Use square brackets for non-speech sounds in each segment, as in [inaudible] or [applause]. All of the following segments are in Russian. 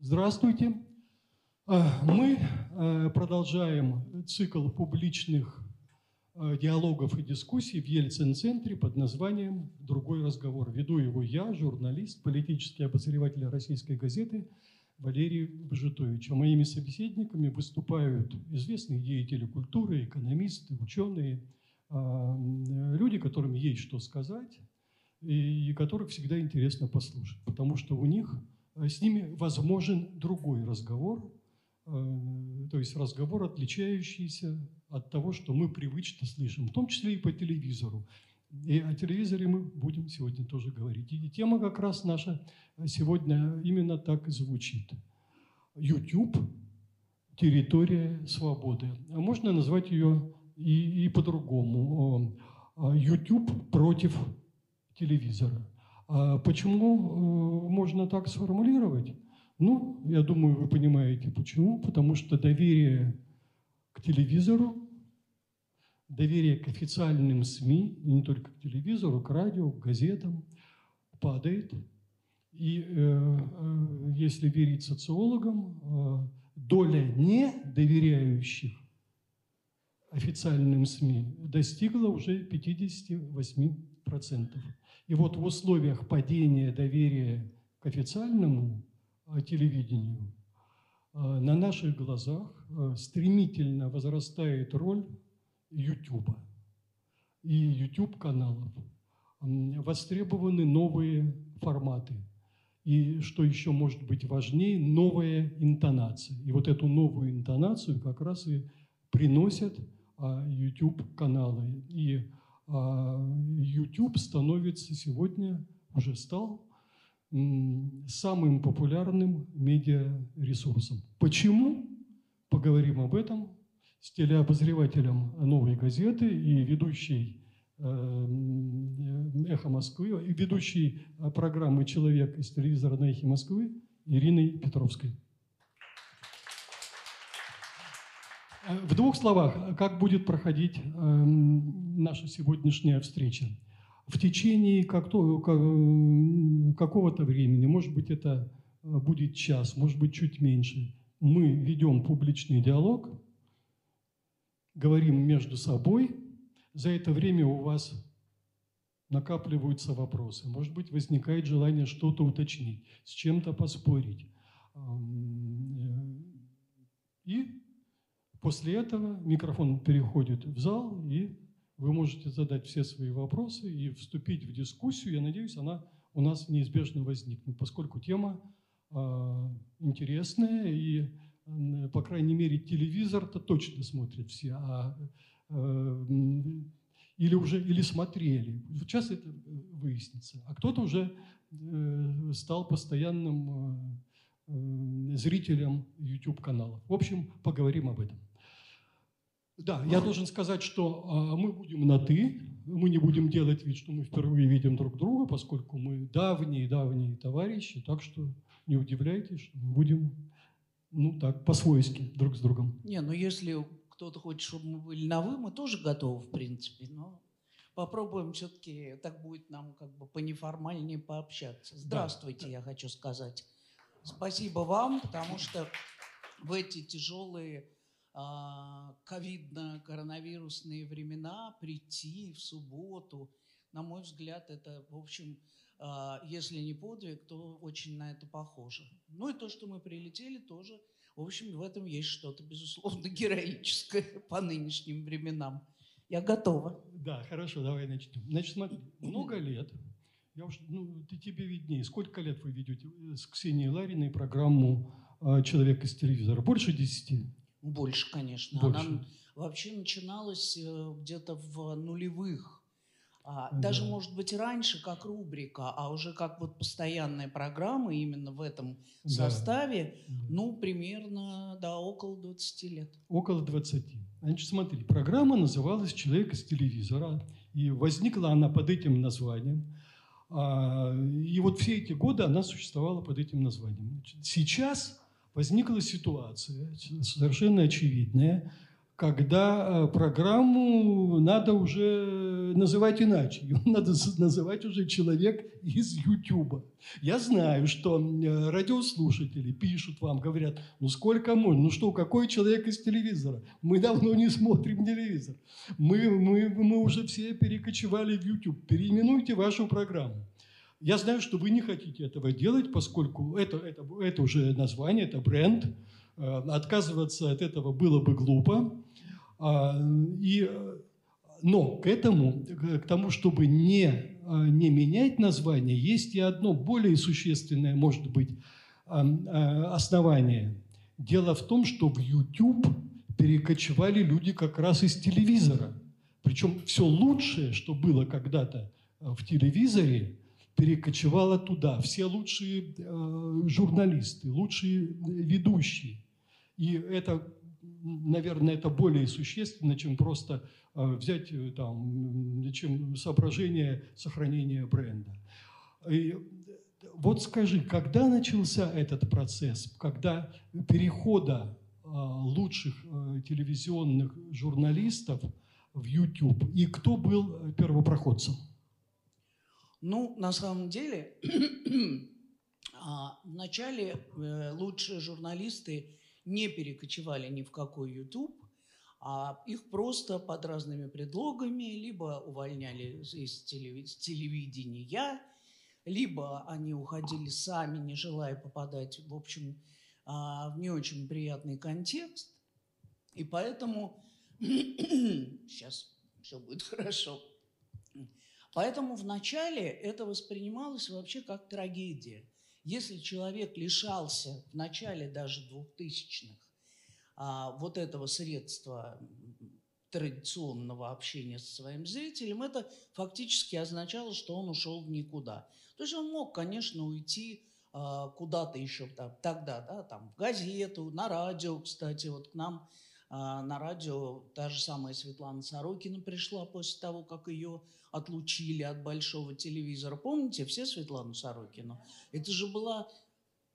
Здравствуйте. А, Мы э, продолжаем цикл публичных э, диалогов и дискуссий в Ельцин-центре под названием «Другой разговор». Веду его я, журналист, политический обозреватель российской газеты Валерий Бжитович. А моими собеседниками выступают известные деятели культуры, экономисты, ученые, а, люди, которым есть что сказать, и которых всегда интересно послушать, потому что у них с ними возможен другой разговор, э, то есть разговор, отличающийся от того, что мы привычно слышим, в том числе и по телевизору. И о телевизоре мы будем сегодня тоже говорить. И тема как раз наша сегодня именно так и звучит. YouTube – территория свободы. А можно назвать ее и, и по-другому. YouTube против телевизора. А почему э, можно так сформулировать? Ну, я думаю, вы понимаете почему. Потому что доверие к телевизору, доверие к официальным СМИ, и не только к телевизору, к радио, к газетам, падает. И э, э, если верить социологам, э, доля недоверяющих официальным СМИ достигла уже 58%. И вот в условиях падения доверия к официальному э, телевидению э, на наших глазах э, стремительно возрастает роль YouTube и YouTube-каналов. Востребованы новые форматы. И что еще может быть важнее, новая интонация. И вот эту новую интонацию как раз и приносят YouTube-каналы. И а, YouTube становится сегодня, уже стал самым популярным медиаресурсом. Почему? Поговорим об этом с телеобозревателем «Новой газеты» и ведущей э, «Эхо Москвы», и ведущей программы «Человек из телевизора на Москвы» Ириной Петровской. В двух словах, как будет проходить эм, наша сегодняшняя встреча? В течение какого-то времени, может быть, это э, будет час, может быть, чуть меньше, мы ведем публичный диалог, говорим между собой. За это время у вас накапливаются вопросы. Может быть, возникает желание что-то уточнить, с чем-то поспорить. Э, и После этого микрофон переходит в зал, и вы можете задать все свои вопросы и вступить в дискуссию. Я надеюсь, она у нас неизбежно возникнет, поскольку тема э, интересная, и, э, по крайней мере, телевизор-то точно смотрят все, а, э, или уже или смотрели. Сейчас это выяснится. А кто-то уже э, стал постоянным э, зрителем YouTube-каналов. В общем, поговорим об этом. Да, я должен сказать, что э, мы будем на «ты», мы не будем делать вид, что мы впервые видим друг друга, поскольку мы давние-давние товарищи, так что не удивляйтесь, что мы будем, ну так, по-свойски друг с другом. Не, ну если кто-то хочет, чтобы мы были на «вы», мы тоже готовы, в принципе, но попробуем все-таки, так будет нам как бы поneформальнее пообщаться. Здравствуйте, да. я хочу сказать. Спасибо вам, потому что в эти тяжелые а, ковидно-коронавирусные времена прийти в субботу, на мой взгляд, это, в общем, а, если не подвиг, то очень на это похоже. Ну и то, что мы прилетели, тоже, в общем, в этом есть что-то, безусловно, [laughs] героическое по нынешним временам. Я готова. Да, хорошо, давай начнем. Значит, смотри, много лет, я уж, ну, ты тебе виднее, сколько лет вы ведете с Ксенией Лариной программу а, «Человек из телевизора»? Больше десяти? Больше, конечно. Больше. Она вообще начиналась э, где-то в нулевых. А, да. Даже, может быть, раньше как рубрика, а уже как вот постоянная программа именно в этом да. составе, ну, примерно, да, около 20 лет. Около 20. Значит, смотри, программа называлась «Человек из телевизора», и возникла она под этим названием. А, и вот все эти годы она существовала под этим названием. Сейчас возникла ситуация совершенно очевидная, когда э, программу надо уже называть иначе. Его [laughs] надо называть уже человек из Ютуба. Я знаю, что э, радиослушатели пишут вам, говорят, ну сколько можно, ну что, какой человек из телевизора? Мы давно не смотрим телевизор. Мы, мы, мы уже все перекочевали в YouTube. Переименуйте вашу программу. Я знаю, что вы не хотите этого делать, поскольку это, это, это уже название, это бренд. Э, отказываться от этого было бы глупо. А, и, но к этому, к тому, чтобы не, не менять название, есть и одно более существенное, может быть, основание. Дело в том, что в YouTube перекочевали люди как раз из телевизора. Причем все лучшее, что было когда-то в телевизоре, перекочевало туда. Все лучшие э, журналисты, лучшие ведущие. И это наверное, это более существенно, чем просто э, взять э, там, чем соображение сохранения бренда. И вот скажи, когда начался этот процесс, когда перехода э, лучших телевизионных журналистов в YouTube, и кто был первопроходцем? Ну, на самом деле, [clears throat] а, вначале лучшие журналисты не перекочевали ни в какой YouTube, а их просто под разными предлогами либо увольняли из телевидения, либо они уходили сами, не желая попадать, в общем, а, в не очень приятный контекст. И поэтому [clears throat] сейчас все будет хорошо. Поэтому вначале это воспринималось вообще как трагедия – если человек лишался в начале даже двухтысячных а, вот этого средства традиционного общения со своим зрителем, это фактически означало, что он ушел в никуда. То есть он мог, конечно, уйти а, куда-то еще тогда, да, там, в газету, на радио, кстати, вот к нам на радио та же самая Светлана Сорокина пришла после того, как ее отлучили от большого телевизора. Помните все Светлану Сорокину? Это же была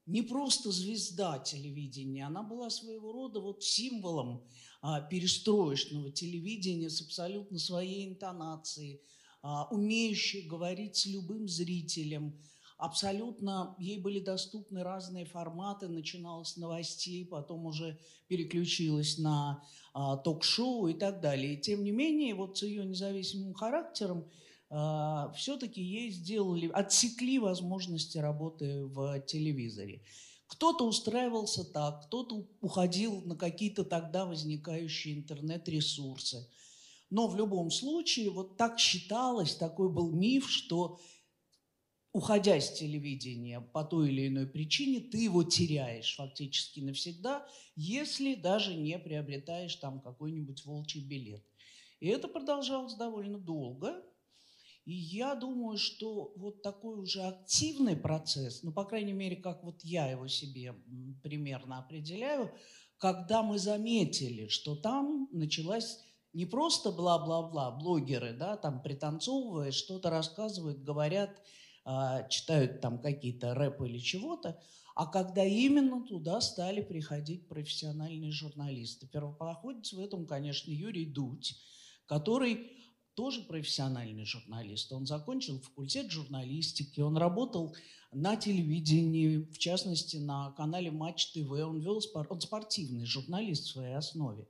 не просто звезда телевидения, она была своего рода вот символом а, перестроечного телевидения с абсолютно своей интонацией, а, умеющей говорить с любым зрителем, абсолютно ей были доступны разные форматы, начиналось с новостей, потом уже переключилась на а, ток-шоу и так далее. И тем не менее, вот с ее независимым характером а, все-таки ей сделали, отсекли возможности работы в телевизоре. Кто-то устраивался так, кто-то уходил на какие-то тогда возникающие интернет-ресурсы. Но в любом случае, вот так считалось, такой был миф, что уходя с телевидения по той или иной причине, ты его теряешь фактически навсегда, если даже не приобретаешь там какой-нибудь волчий билет. И это продолжалось довольно долго. И я думаю, что вот такой уже активный процесс, ну, по крайней мере, как вот я его себе примерно определяю, когда мы заметили, что там началась не просто бла-бла-бла, блогеры, да, там пританцовывая, что-то рассказывают, говорят, читают там какие-то рэпы или чего-то, а когда именно туда стали приходить профессиональные журналисты. Первопроходец в этом, конечно, Юрий Дудь, который тоже профессиональный журналист. Он закончил факультет журналистики, он работал на телевидении, в частности, на канале Матч ТВ. Он, вел спор... он спортивный журналист в своей основе.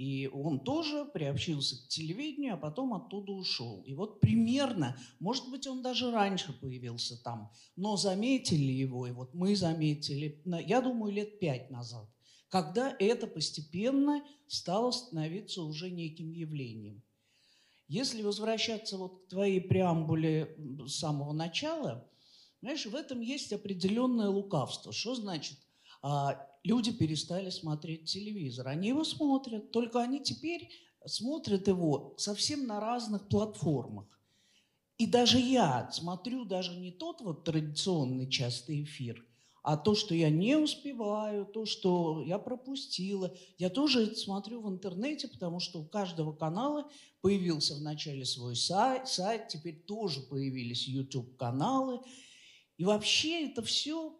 И он тоже приобщился к телевидению, а потом оттуда ушел. И вот примерно, может быть, он даже раньше появился там, но заметили его, и вот мы заметили, я думаю, лет пять назад, когда это постепенно стало становиться уже неким явлением. Если возвращаться вот к твоей преамбуле с самого начала, знаешь, в этом есть определенное лукавство. Что значит а, люди перестали смотреть телевизор. Они его смотрят, только они теперь смотрят его совсем на разных платформах. И даже я смотрю даже не тот вот традиционный частый эфир, а то, что я не успеваю, то, что я пропустила. Я тоже это смотрю в интернете, потому что у каждого канала появился вначале свой сайт, сайт теперь тоже появились YouTube-каналы. И вообще это все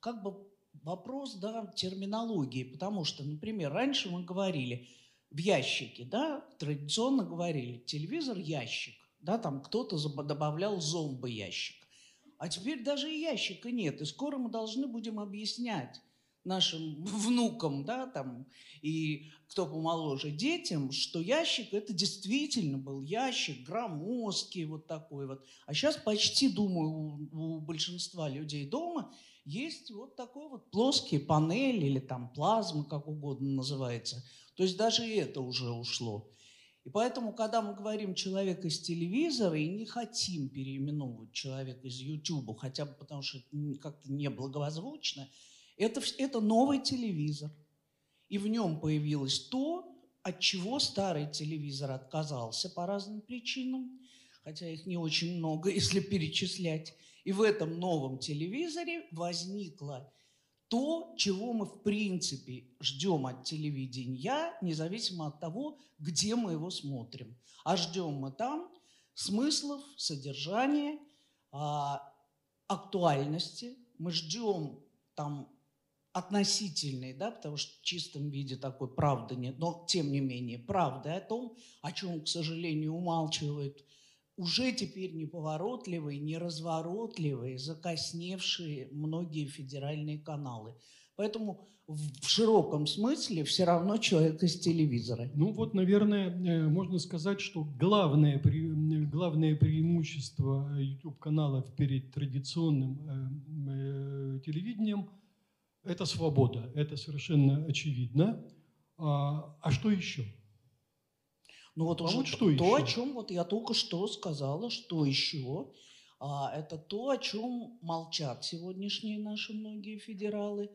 как бы вопрос да, терминологии, потому что, например, раньше мы говорили, в ящике, да, традиционно говорили, телевизор – ящик, да, там кто-то добавлял зомбы ящик. А теперь даже и ящика нет, и скоро мы должны будем объяснять нашим внукам, да, там, и кто помоложе, детям, что ящик это действительно был ящик громоздкий вот такой вот. А сейчас почти, думаю, у, у большинства людей дома есть вот такой вот плоский панель или там плазма, как угодно называется. То есть даже это уже ушло. И поэтому, когда мы говорим человек из телевизора и не хотим переименовывать человека из YouTube, хотя бы потому что это как-то неблагозвучно, это, это новый телевизор. И в нем появилось то, от чего старый телевизор отказался по разным причинам, хотя их не очень много, [laughs] если перечислять. И в этом новом телевизоре возникло то, чего мы в принципе ждем от телевидения, независимо от того, где мы его смотрим. А ждем мы там смыслов, содержания, а, актуальности. Мы ждем там относительной, да, потому что в чистом виде такой правды нет, но тем не менее правды о том, о чем, к сожалению, умалчивают уже теперь неповоротливые, неразворотливые, закосневшие многие федеральные каналы. Поэтому в широком смысле все равно человек из телевизора. Ну вот, наверное, э, можно сказать, что главное, главное преимущество YouTube-каналов перед традиционным э, э, телевидением – это свобода, это совершенно очевидно. А, а что еще? Ну вот а уже вот что то, еще? о чем вот я только что сказала, что еще, а, это то, о чем молчат сегодняшние наши многие федералы.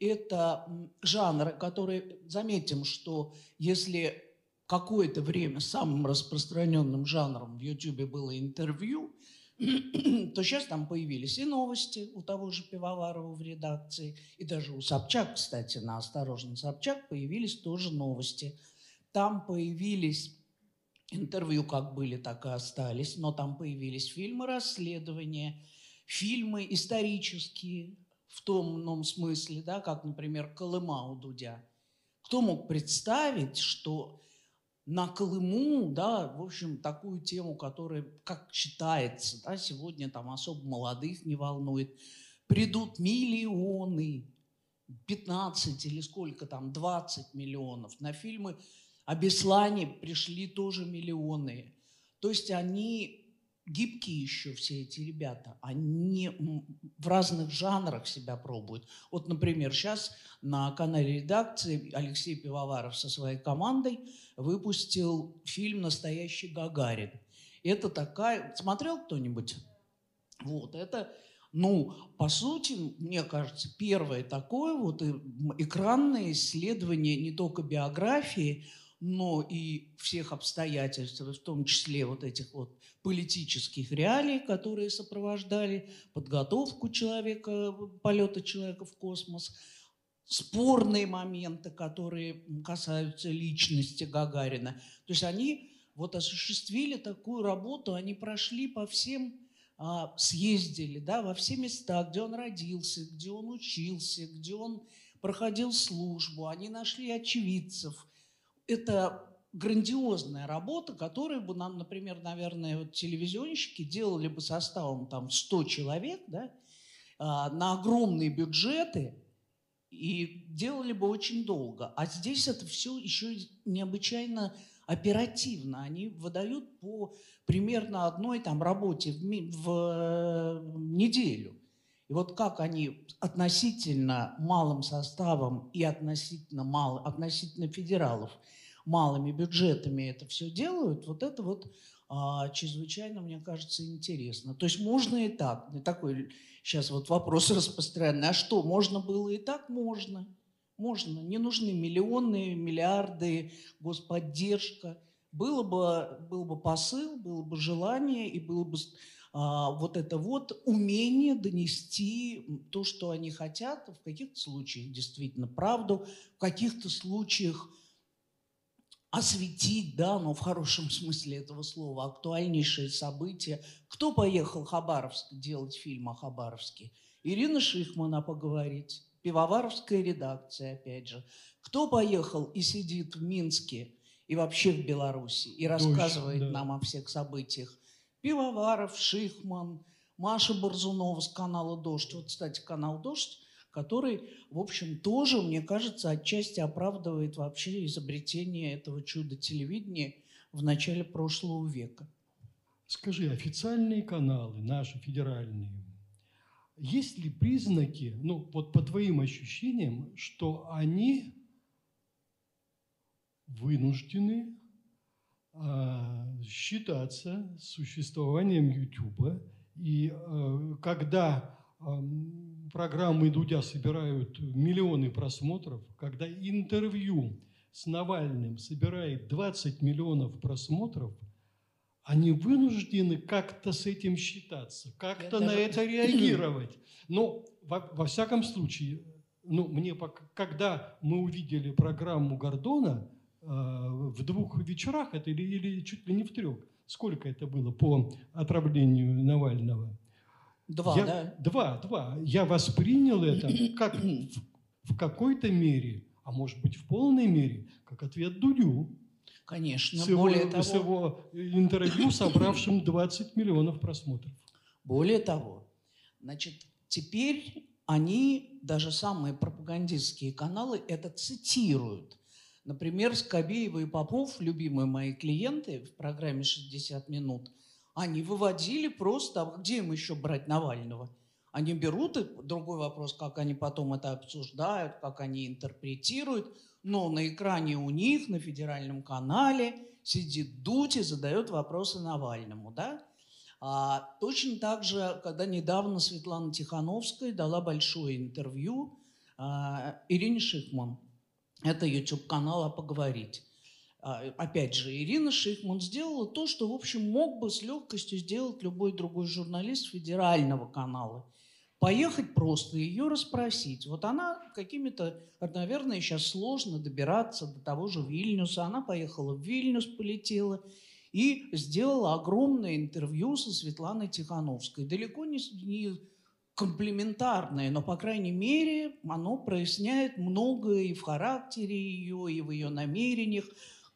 Это жанры, которые, заметим, что если какое-то время самым распространенным жанром в YouTube было интервью, [clears throat] то сейчас там появились и новости у того же Пивоварова в редакции, и даже у Собчак, кстати, на «Осторожно, Собчак» появились тоже новости. Там появились интервью как были, так и остались, но там появились фильмы расследования, фильмы исторические, в том ином смысле, да, как, например, «Колыма» у Дудя. Кто мог представить, что на Колыму, да, в общем, такую тему, которая, как считается, да, сегодня там особо молодых не волнует, придут миллионы, 15 или сколько там, 20 миллионов. На фильмы о Беслане пришли тоже миллионы. То есть они гибкие еще все эти ребята. Они в разных жанрах себя пробуют. Вот, например, сейчас на канале редакции Алексей Пивоваров со своей командой выпустил фильм «Настоящий Гагарин». Это такая... Смотрел кто-нибудь? Вот, это, ну, по сути, мне кажется, первое такое вот экранное исследование не только биографии, но и всех обстоятельств, в том числе вот этих вот политических реалий, которые сопровождали подготовку человека, полета человека в космос, спорные моменты, которые касаются личности Гагарина. То есть они вот осуществили такую работу, они прошли по всем а, съездили, да, во все места, где он родился, где он учился, где он проходил службу, они нашли очевидцев. Это грандиозная работа, которую бы нам, например, наверное, вот телевизионщики делали бы составом там 100 человек, да, а, на огромные бюджеты и делали бы очень долго. А здесь это все еще необычайно оперативно. Они выдают по примерно одной там работе в, в э, неделю. И вот как они относительно малым составом и относительно, мало, относительно федералов – малыми бюджетами это все делают, вот это вот а, чрезвычайно, мне кажется, интересно. То есть можно и так. Не такой сейчас вот вопрос [laughs] распространенный. А что, можно было и так? Можно. Можно. Не нужны миллионы, миллиарды, господдержка. Было бы, был бы посыл, было бы желание и было бы вот это вот умение донести то, что они хотят, в каких-то случаях действительно правду, в каких-то случаях осветить, да, но в хорошем [laughs] смысле этого слова, актуальнейшие события. Кто поехал в Хабаровск делать фильм о Хабаровске? Ирина Шихмана поговорить, пивоваровская редакция, опять же. Кто поехал и сидит в Минске и вообще в Беларуси, и рассказывает да. нам о всех событиях. Пивоваров, Шихман, Маша Борзунова с канала «Дождь». Вот, кстати, канал «Дождь», который, в общем, тоже, мне кажется, отчасти оправдывает вообще изобретение этого чуда телевидения в начале прошлого века. Скажи, официальные каналы, наши федеральные, есть ли признаки, ну вот по твоим ощущениям, что они вынуждены считаться существованием YouTube, и э, когда программы Дудя собирают миллионы просмотров, когда интервью с Навальным собирает 20 миллионов просмотров, они вынуждены как-то с этим считаться, как-то на это [clears throat] реагировать. Но во, во всяком случае, ну, мне пока, когда мы увидели программу Гордона в двух вечерах, это или, или чуть ли не в трех, сколько это было по отравлению Навального? Два, я, да? Два, два. Я воспринял это [clears throat] как в, в какой-то мере, а может быть в полной мере, как ответ Дудю. Конечно. С его, более того, с его интервью, собравшим 20 миллионов просмотров. Более того, значит, теперь они, даже самые пропагандистские каналы, это цитируют. Например, Скобеева и Попов, любимые мои клиенты в программе «60 минут», они выводили просто, а где им еще брать Навального? Они берут, и другой вопрос, как они потом это обсуждают, как они интерпретируют, но на экране у них, на федеральном канале, сидит Дудь и задает вопросы Навальному, да? А, точно так же, когда недавно Светлана Тихановская дала большое интервью а, Ирине Шихман. Это YouTube-канал «А поговорить». А, опять же, Ирина Шихман сделала то, что, в общем, мог бы с легкостью сделать любой другой журналист федерального канала. Поехать просто, ее расспросить. Вот она какими-то, наверное, сейчас сложно добираться до того же Вильнюса. Она поехала в Вильнюс, полетела и сделала огромное интервью со Светланой Тихановской. Далеко не, не комплементарное, но, по крайней мере, оно проясняет многое и в характере ее, и в ее намерениях.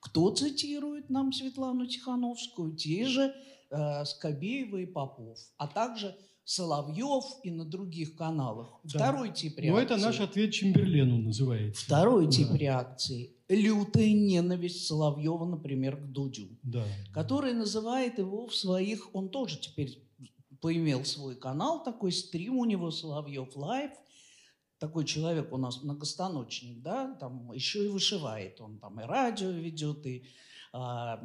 Кто цитирует нам Светлану Тихановскую? Те же э, Скобеева и Попов, а также Соловьев и на других каналах. Да. Второй тип реакции. Ну, это наш ответ Чемберлену называется. Второй Да. тип реакции – лютая ненависть Соловьева, например, к Дудю, Да. который называет его в своих… Он тоже теперь поимел свой канал, такой стрим у него «Соловьев Лайв». Такой человек у нас многостаночник, да, там еще и вышивает. Он там и радио ведет, и а,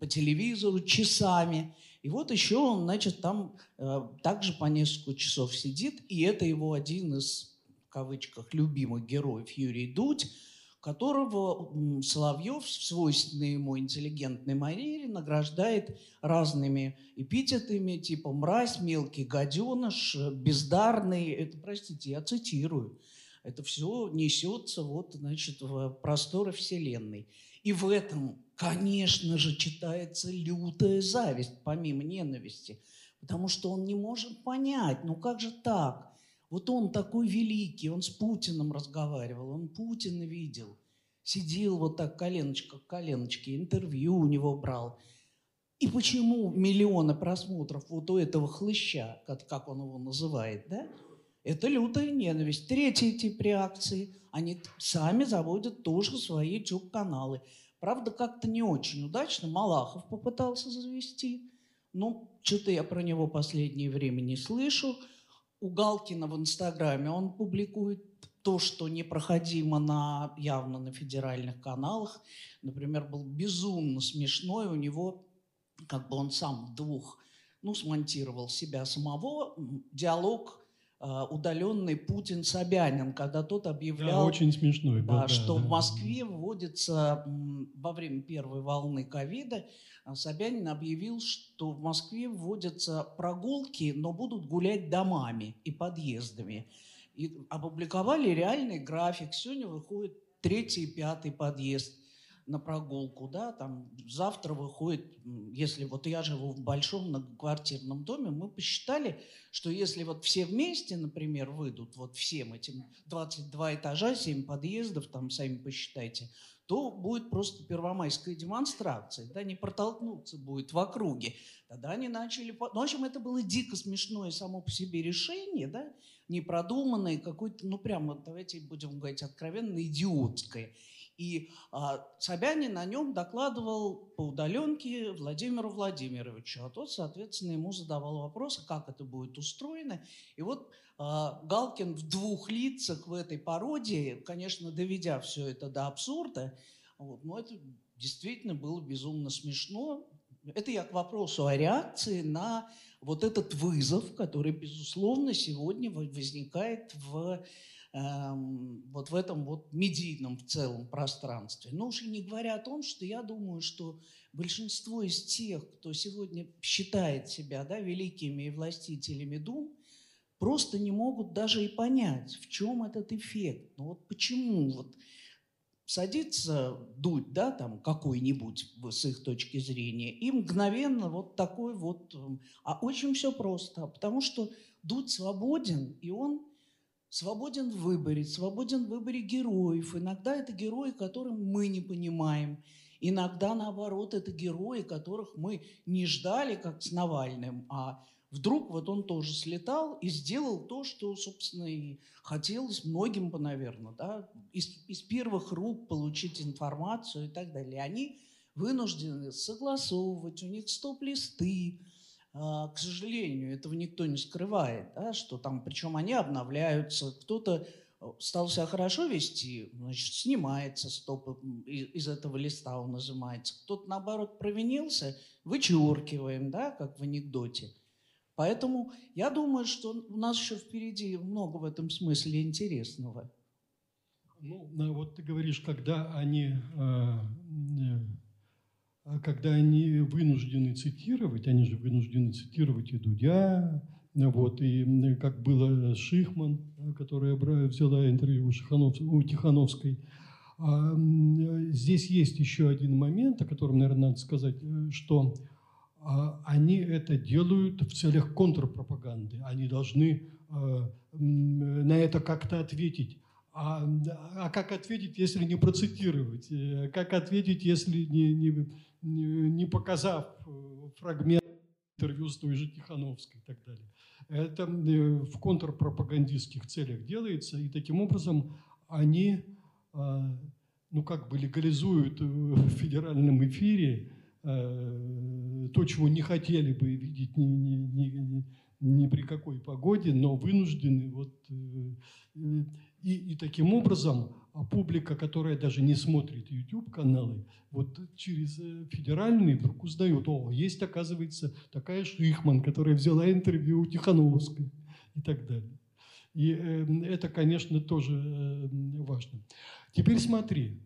по телевизору часами. И вот еще он, значит, там э, также по несколько часов сидит, и это его один из, в кавычках, любимых героев Юрий Дудь, которого Соловьев в свойственной ему интеллигентной манере награждает разными эпитетами, типа «мразь», «мелкий гаденыш», «бездарный». Это, простите, я цитирую. Это все несется вот, значит, в просторы Вселенной. И в этом, конечно же, читается лютая зависть, помимо ненависти. Потому что он не может понять, ну как же так? Вот он такой великий, он с Путиным разговаривал, он Путина видел. Сидел вот так коленочка к коленочке, интервью у него брал. И почему миллионы просмотров вот у этого хлыща, как, как он его называет, да? Это лютая ненависть. Третий тип реакции. Они сами заводят тоже свои YouTube-каналы. Правда, как-то не очень удачно. Малахов попытался завести. Ну, что-то я про него последнее время не слышу. У Галкина в Инстаграме он публикует то, что непроходимо на, явно на федеральных каналах. Например, был безумно смешной у него, как бы он сам двух, ну, смонтировал себя самого, диалог удаленный Путин-Собянин, когда тот Да, объявлял... очень смешной был. Да, да, что да. в Москве вводится м, во время первой волны ковида, а, Собянин объявил, что в Москве вводятся прогулки, но будут гулять домами и подъездами. И опубликовали реальный график. Сегодня выходит третий и пятый подъезд. На прогулку, да, там завтра выходит, если вот я живу в большом многоквартирном доме, мы посчитали, что если вот все вместе, например, выйдут вот всем этим 22 этажа, 7 подъездов, там сами посчитайте, то будет просто первомайская демонстрация, да, не протолкнуться будет в округе. Тогда они начали... Ну, в общем, это было дико смешное само по себе решение, да, непродуманное, какое-то, ну, прямо, давайте будем говорить откровенно, идиотское. И а, Собянин на нем докладывал по удаленке Владимиру Владимировичу, а тот, соответственно, ему задавал вопросы, как это будет устроено. И вот а, Галкин в двух лицах в этой пародии, конечно, доведя все это до абсурда, вот, но это действительно было безумно смешно. Это я к вопросу о реакции на вот этот вызов, который, безусловно, сегодня возникает в вот в этом вот медийном в целом пространстве. Но и не говоря о том, что я думаю, что большинство из тех, кто сегодня считает себя да, великими и властителями дум, просто не могут даже и понять, в чем этот эффект. Ну вот почему вот садится дуть, да, там какой-нибудь с их точки зрения, и мгновенно вот такой вот... Эм, а очень все просто, потому что дуть свободен, и он свободен в выборе, свободен в выборе героев. Иногда это герои, которым мы не понимаем. Иногда, наоборот, это герои, которых мы не ждали, как с Навальным, а вдруг вот он тоже слетал и сделал то, что, собственно, и хотелось многим бы, наверное, да, из, из первых рук получить информацию и так далее. Они вынуждены согласовывать, у них стоп-листы, к сожалению, этого никто не скрывает, да, что там, причем они обновляются, кто-то э, стал себя хорошо вести, значит, снимается стоп из этого листа, он нажимается. Кто-то, наоборот, провинился, вычеркиваем, да, как в анекдоте. Поэтому я думаю, что у нас еще впереди много в этом смысле интересного. Ну, вот ты говоришь, когда они э, а когда они вынуждены цитировать, они же вынуждены цитировать и Дудя, вот, и как было Шихман, которая взяла интервью у, у Тихановской. А, здесь есть еще один момент, о котором, наверное, надо сказать, э, что а, они это делают в целях контрпропаганды. Они должны а, на это как-то ответить. А, а как ответить, если не процитировать? Э, как ответить, если не, не, не показав э, фрагмент интервью с той же Тихановской и так далее. Это э, в контрпропагандистских целях делается, и таким образом они а, ну, как бы легализуют в федеральном эфире э, то, чего не хотели бы видеть ни, ни, ни, ни при какой погоде, но вынуждены вот и, и таким образом а публика, которая даже не смотрит YouTube-каналы, вот через э, федеральный вдруг узнает, о, есть, оказывается, такая Шихман, которая взяла интервью у Тихановской и так далее. И э, это, конечно, тоже э, важно. Теперь смотри,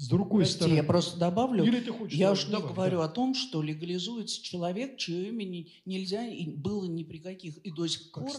с другой Прости, стороны... я просто добавлю. Или ты хочешь... Я уж не говорю да. о том, что легализуется человек, чье имя нельзя и было ни при каких и до сих пор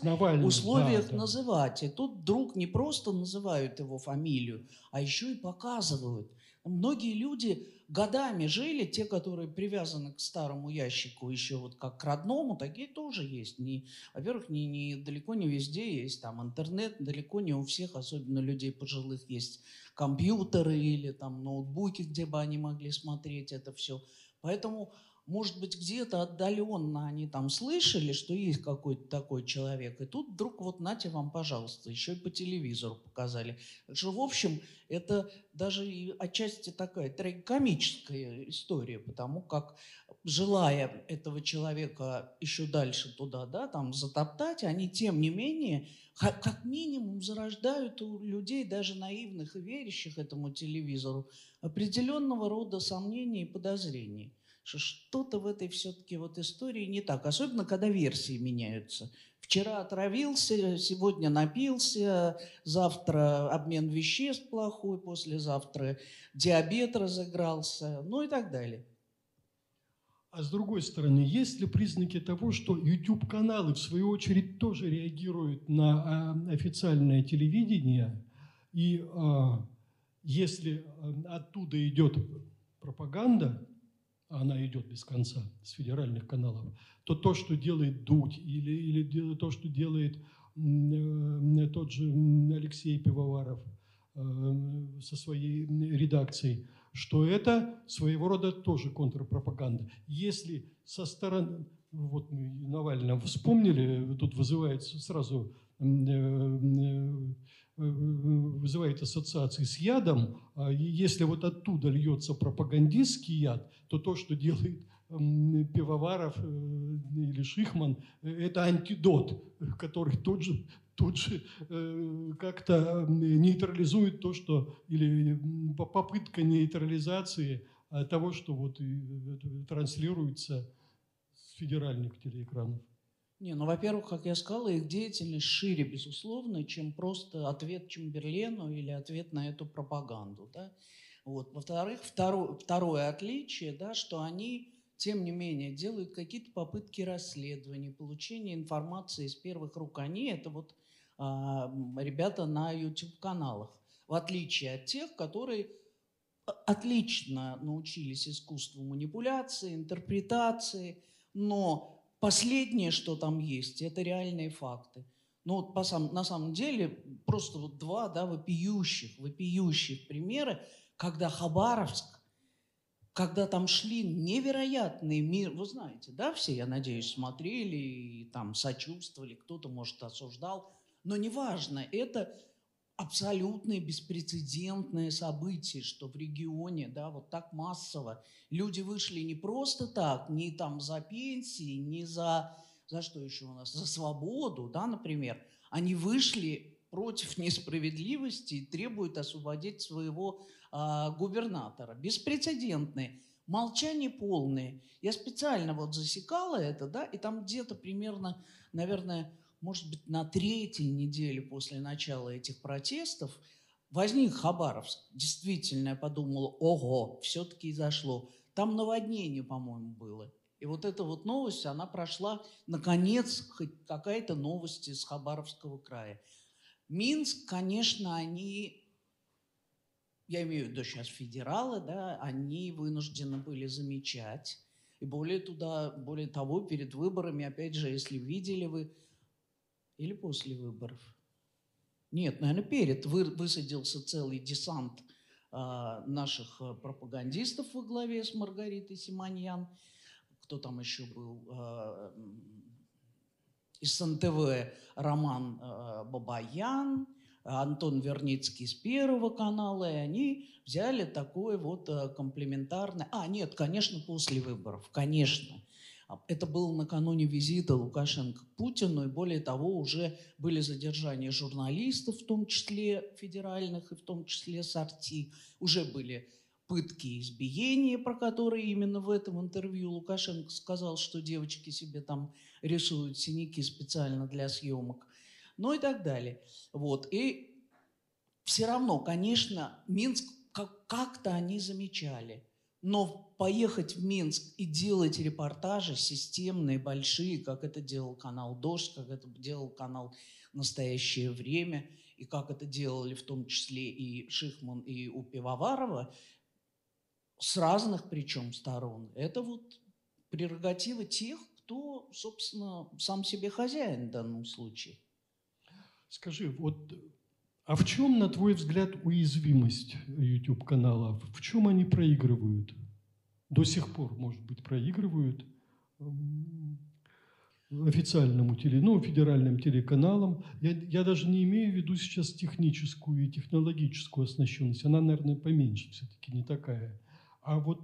условиях да, да. называть. И тут вдруг не просто называют его фамилию, а еще и показывают. Многие люди годами жили, те, которые привязаны к старому ящику еще вот как к родному, такие тоже есть. Не, во-первых, не, не, далеко не везде есть там интернет, далеко не у всех, особенно людей пожилых, есть компьютеры или там ноутбуки, где бы они могли смотреть это все. Поэтому может быть, где-то отдаленно они там слышали, что есть какой-то такой человек, и тут вдруг вот нате вам, пожалуйста, еще и по телевизору показали. Так что, в общем, это даже и отчасти такая трагикомическая история, потому как, желая этого человека еще дальше туда, да, там затоптать, они, тем не менее, как минимум зарождают у людей, даже наивных и верящих этому телевизору, определенного рода сомнений и подозрений что что-то в этой все-таки вот истории не так, особенно когда версии меняются. Вчера отравился, сегодня напился, завтра обмен веществ плохой, послезавтра диабет разыгрался, ну и так далее. А с другой стороны, есть ли признаки того, что YouTube-каналы, в свою очередь, тоже реагируют на а, официальное телевидение? И а, если а, оттуда идет пропаганда, а она идет без конца с федеральных каналов, то то, что делает Дудь или, или то, что делает э, тот же Алексей Пивоваров э, со своей редакцией, что это своего рода тоже контрпропаганда. Если со стороны, вот Навального вспомнили, тут вызывает сразу э, вызывает ассоциации с ядом, а если вот оттуда льется пропагандистский яд, то то, что делает Пивоваров э, или Шихман, э, это антидот, который тут же, тут же э, как-то нейтрализует то, что, или попытка нейтрализации того, что вот транслируется с федеральных телеэкранов. Не, ну, во-первых, как я сказала, их деятельность шире, безусловно, чем просто ответ Чемберлену или ответ на эту пропаганду. Да? Вот. Во-вторых, второе, второе отличие, да, что они, тем не менее, делают какие-то попытки расследования, получения информации из первых рук. Они – это вот а, ребята на YouTube-каналах, в отличие от тех, которые отлично научились искусству манипуляции, интерпретации, но Последнее, что там есть, это реальные факты. Ну вот по сам, на самом деле просто вот два да, вопиющих, вопиющих примера, когда Хабаровск, когда там шли невероятные мир, вы знаете, да, все, я надеюсь, смотрели и там сочувствовали, кто-то, может, осуждал, но неважно, это абсолютное беспрецедентное событие, что в регионе, да, вот так массово люди вышли не просто так, не там за пенсии, не за, за что еще у нас, за свободу, да, например, они вышли против несправедливости и требуют освободить своего э, губернатора. Беспрецедентные. Молчание полное. Я специально вот засекала это, да, и там где-то примерно, наверное, может быть, на третьей неделе после начала этих протестов возник Хабаровск. Действительно, я подумала, ого, все-таки зашло. Там наводнение, по-моему, было. И вот эта вот новость, она прошла, наконец, хоть какая-то новость из Хабаровского края. Минск, конечно, они, я имею в виду сейчас федералы, да, они вынуждены были замечать. И более, туда, более того, перед выборами, опять же, если видели вы, или после выборов? Нет, наверное, перед. Вы, высадился целый десант а, наших а, пропагандистов во главе с Маргаритой Симоньян. Кто там еще был? А, из СНТВ Роман а, Бабаян, Антон Верницкий с Первого канала, и они взяли такое вот а, комплементарное... А, нет, конечно, после выборов, конечно. Это было накануне визита Лукашенко к Путину, и более того, уже были задержания журналистов, в том числе федеральных, и в том числе Сорти. Уже были пытки и избиения, про которые именно в этом интервью Лукашенко сказал, что девочки себе там рисуют синяки специально для съемок, ну и так далее. Вот. И все равно, конечно, Минск как-то они замечали – но поехать в Минск и делать репортажи системные, большие, как это делал канал «Дождь», как это делал канал «Настоящее время», и как это делали в том числе и Шихман, и у Пивоварова, с разных причем сторон. Это вот прерогатива тех, кто, собственно, сам себе хозяин в данном случае. Скажи, вот а в чем, на твой взгляд, уязвимость YouTube-каналов? В чем они проигрывают? До сих пор, может быть, проигрывают официальному теле, ну, федеральным телеканалам. Я, я даже не имею в виду сейчас техническую и технологическую оснащенность. Она, наверное, поменьше все-таки, не такая. А вот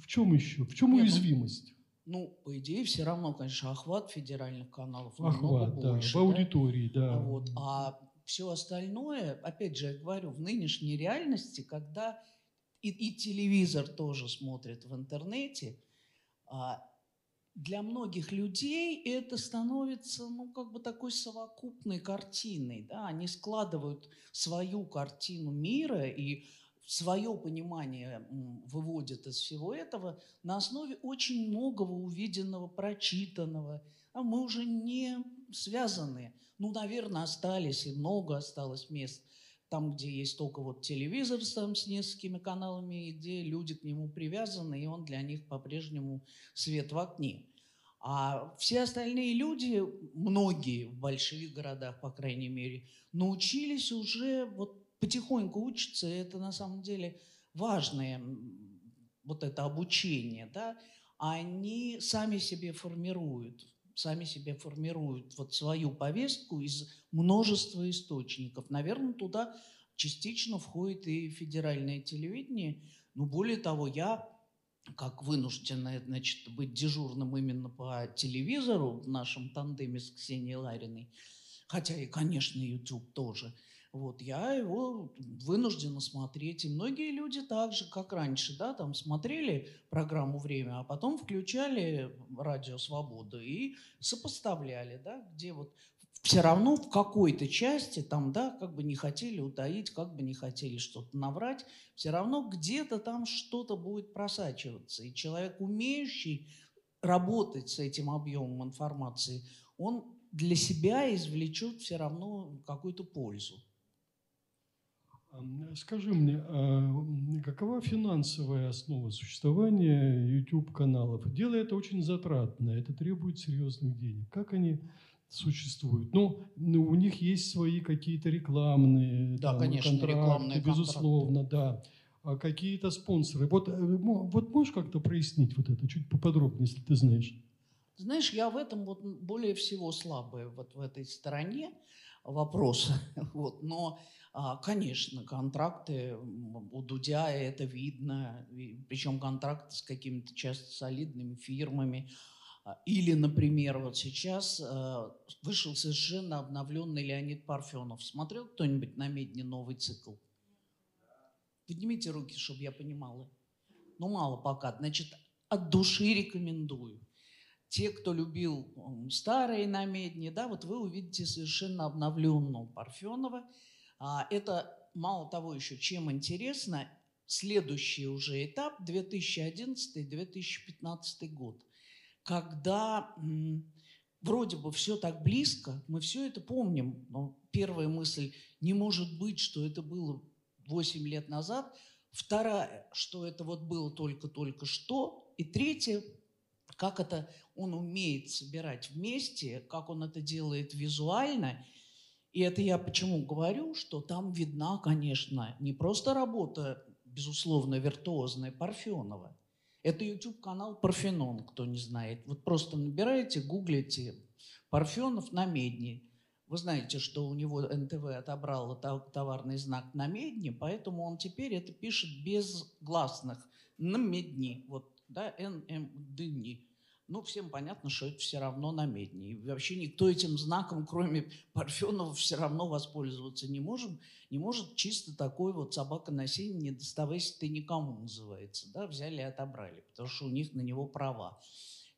в чем еще? В чем уязвимость? Ну, по идее, все равно, конечно, охват федеральных каналов охват, намного больше. Да, в аудитории, да. да. Вот. А все остальное, опять же, я говорю, в нынешней реальности, когда и, и телевизор тоже смотрит в интернете, а, для многих людей это становится, ну, как бы такой совокупной картиной, да, они складывают свою картину мира и свое понимание выводят из всего этого на основе очень многого увиденного, прочитанного, а мы уже не связаны. Ну, наверное, остались, и много осталось мест. Там, где есть только вот телевизор там, с несколькими каналами, и где люди к нему привязаны, и он для них по-прежнему свет в окне. А все остальные люди, многие в больших городах, по крайней мере, научились уже, вот потихоньку учатся, и это на самом деле важное вот это обучение, да, они сами себе формируют, сами себе формируют вот свою повестку из множества источников. Наверное, туда частично входит и федеральное телевидение. Но более того, я как вынужденная, значит, быть дежурным именно по телевизору в нашем тандеме с Ксенией Лариной, хотя и, конечно, YouTube тоже, вот, я его вынуждена смотреть. И многие люди так же, как раньше, да, там смотрели программу «Время», а потом включали «Радио Свобода» и сопоставляли, да, где вот все равно в какой-то части там, да, как бы не хотели утаить, как бы не хотели что-то наврать, все равно где-то там что-то будет просачиваться. И человек, умеющий работать с этим объемом информации, он для себя извлечет все равно какую-то пользу. Скажи мне, а какова финансовая основа существования YouTube-каналов? Дело это очень затратное, это требует серьезных денег. Как они существуют. Ну, ну, у них есть свои какие-то рекламные да, там, конечно, контракты, рекламные безусловно, контракты. да. А какие-то спонсоры. Вот, э, вот можешь как-то прояснить вот это чуть поподробнее, если ты знаешь? Знаешь, я в этом вот более всего слабая вот в этой стороне вопроса. [laughs] Вот. Но, конечно, контракты у Дудя это видно, причем контракты с какими-то часто солидными фирмами. А, или, например, вот сейчас э, вышел совершенно обновленный Леонид Парфенов. Смотрел кто-нибудь на Медне новый цикл? Поднимите руки, чтобы я понимала. Ну, мало пока. Значит, от души рекомендую. Те, кто любил старые на Медне, да, вот вы увидите совершенно обновленного Парфенова. А, это мало того еще, чем интересно, следующий уже этап 2011-2015 год когда вроде бы все так близко, мы все это помним. Но первая мысль, не может быть, что это было 8 лет назад. Вторая, что это вот было только-только что. И третья, как это он умеет собирать вместе, как он это делает визуально. И это я почему говорю, что там видна, конечно, не просто работа, безусловно, виртуозная Парфенова, это YouTube-канал Парфенон, кто не знает. Вот просто набираете, гуглите Парфенов на Медне. Вы знаете, что у него НТВ отобрало товарный знак на Медне, поэтому он теперь это пишет без гласных на Медни. Вот, да, НМДни ну, всем понятно, что это все равно на медне. И вообще никто этим знаком, кроме [laughs] Парфенова, все равно воспользоваться не может. Не может чисто такой вот собака на сене, не доставайся ты никому, называется. Да, взяли и отобрали, потому что у них на него права.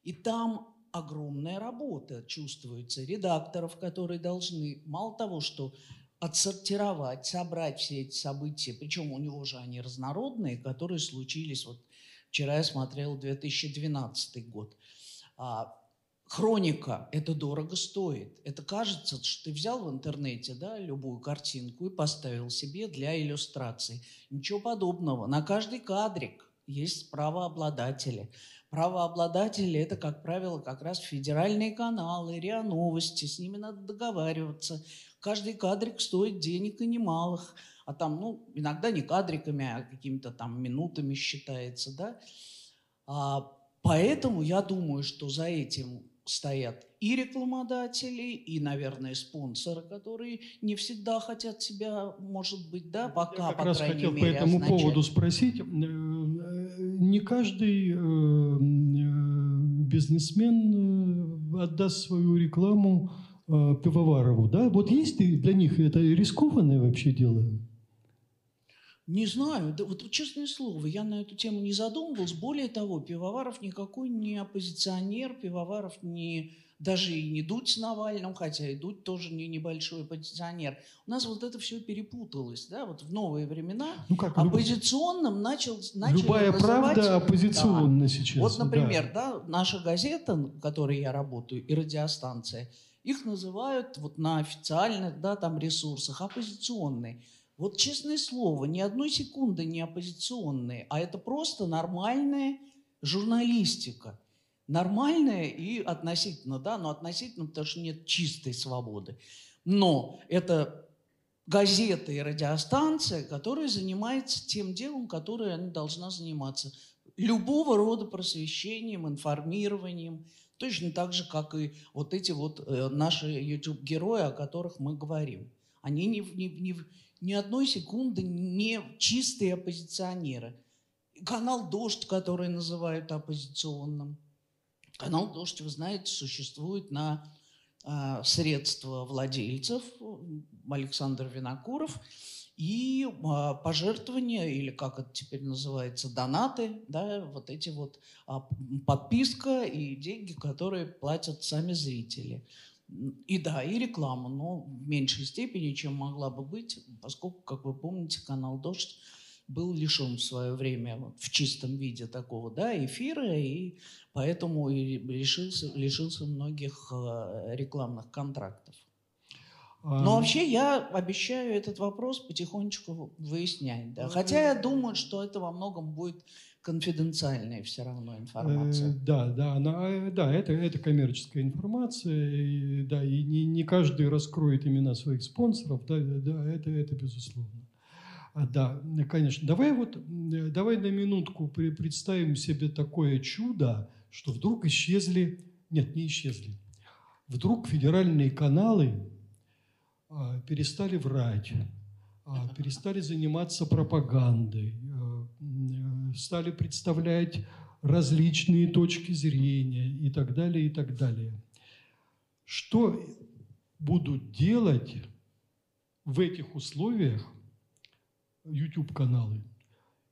И там огромная работа чувствуется редакторов, которые должны, мало того, что отсортировать, собрать все эти события, причем у него же они разнородные, которые случились, вот вчера я смотрел 2012 год – хроника – это дорого стоит. Это кажется, что ты взял в интернете да, любую картинку и поставил себе для иллюстрации. Ничего подобного. На каждый кадрик есть правообладатели. Правообладатели – это, как правило, как раз федеральные каналы, РИА Новости. С ними надо договариваться. Каждый кадрик стоит денег и немалых. А там, ну, иногда не кадриками, а какими-то там минутами считается, да. А Поэтому я думаю, что за этим стоят и рекламодатели, и, наверное, спонсоры, которые не всегда хотят себя, может быть, да, пока, Я как по раз крайней хотел мере, по этому означать. поводу спросить. Э, не каждый э, э, бизнесмен отдаст свою рекламу пивоварову, да? Вот есть для них это рискованное вообще дело? Не знаю, да, вот честное слово, я на эту тему не задумывался. Более того, Пивоваров никакой не оппозиционер, Пивоваров не даже и не Дудь с Навальным, хотя и Дудь тоже не небольшой оппозиционер. У нас вот это все перепуталось, да, вот в новые времена ну как, оппозиционным начал, начали Любая называть, правда оппозиционна да. сейчас. Вот, например, да. да, наша газета, в которой я работаю, и радиостанция, их называют вот на официальных, да, там ресурсах оппозиционные. Вот честное слово, ни одной секунды не оппозиционные, а это просто нормальная журналистика. Нормальная и относительно, да, но относительно, потому что нет чистой свободы. Но это газета и радиостанция, которая занимается тем делом, которое она должна заниматься. Любого рода просвещением, информированием, точно так же, как и вот эти вот э, наши YouTube-герои, о которых мы говорим. Они ни, ни, ни, ни одной секунды не чистые оппозиционеры. Канал «Дождь», который называют оппозиционным. Канал «Дождь», вы знаете, существует на э, средства владельцев, Александр Винокуров, и э, пожертвования, или как это теперь называется, донаты, да, вот эти вот э, подписка и деньги, которые платят сами зрители. И да, и реклама, но в меньшей степени, чем могла бы быть, поскольку, как вы помните, канал «Дождь» был лишен в свое время вот, в чистом виде такого да, эфира, и поэтому и лишился, лишился многих э, рекламных контрактов. Но вообще я обещаю этот вопрос потихонечку выяснять. Да. Хотя я думаю, что это во многом будет конфиденциальная все равно информация. Э, да, да, она, э, да, это, это коммерческая информация, и, да, и не, не каждый раскроет имена своих спонсоров, да, да, это, это безусловно. А, да, конечно. Давай вот, давай на минутку представим себе такое чудо, что вдруг исчезли, нет, не исчезли, вдруг федеральные каналы а, перестали врать, а, перестали заниматься пропагандой, стали представлять различные точки зрения и так далее, и так далее. Что будут делать в этих условиях YouTube-каналы?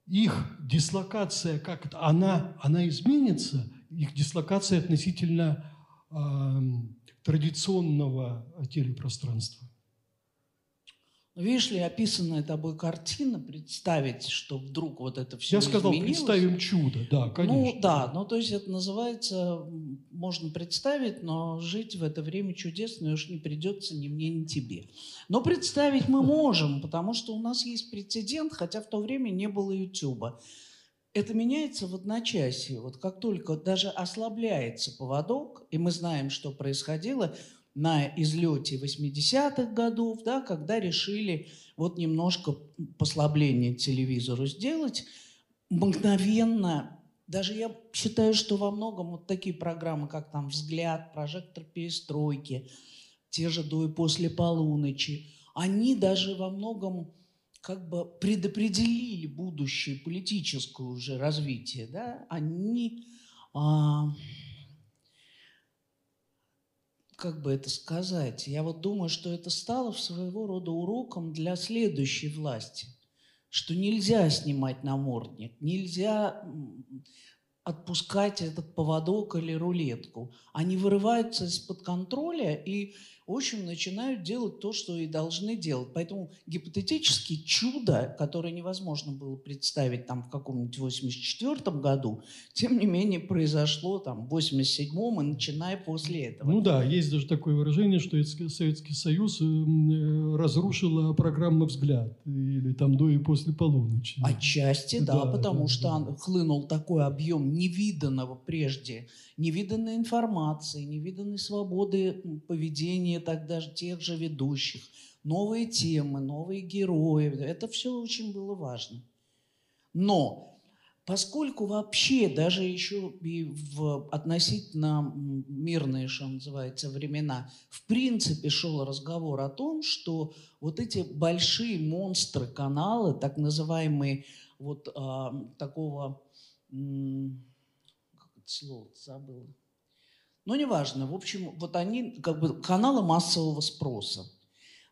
Их дислокация как-то, она, она изменится? Их дислокация относительно э, традиционного телепространства? Видишь ли, описанная тобой картина, представить, что вдруг вот это все Я сказал, представим чудо, да, ну конечно. Ну да, ну то есть это называется, можно представить, но жить в это время чудесно уж не придется ни мне, ни тебе. Но представить мы [laughs] можем, потому что у нас есть прецедент, хотя в то время не было Ютуба. Это меняется в одночасье. Вот как только даже ослабляется поводок, и мы знаем, что происходило – на излете 80-х годов, да, когда решили вот немножко послабление телевизору сделать, мгновенно, даже я считаю, что во многом вот такие программы, как там «Взгляд», «Прожектор перестройки», те же «До и после полуночи», они даже во многом как бы предопределили будущее политическое уже развитие, да, они а, как бы это сказать, я вот думаю, что это стало своего рода уроком для следующей власти, что нельзя снимать намордник, нельзя отпускать этот поводок или рулетку. Они вырываются из-под контроля и в общем, начинают делать то, что и должны делать. Поэтому гипотетически чудо, которое невозможно было представить там в каком-нибудь 84 году, тем не менее произошло там в 87-м и начиная после этого. Ну да, есть даже такое выражение, что Советский Союз э, э, разрушил программу «Взгляд» или там до и после полуночи. Отчасти, да, да потому да, что да. хлынул такой объем невиданного прежде невиданной информации, невиданной свободы поведения тогда тех же ведущих, новые темы, новые герои. Это все очень было важно. Но поскольку вообще даже еще и в относительно мирные, что называется, времена, в принципе шел разговор о том, что вот эти большие монстры каналы, так называемые вот а, такого слово забыла. Но неважно. В общем, вот они как бы каналы массового спроса,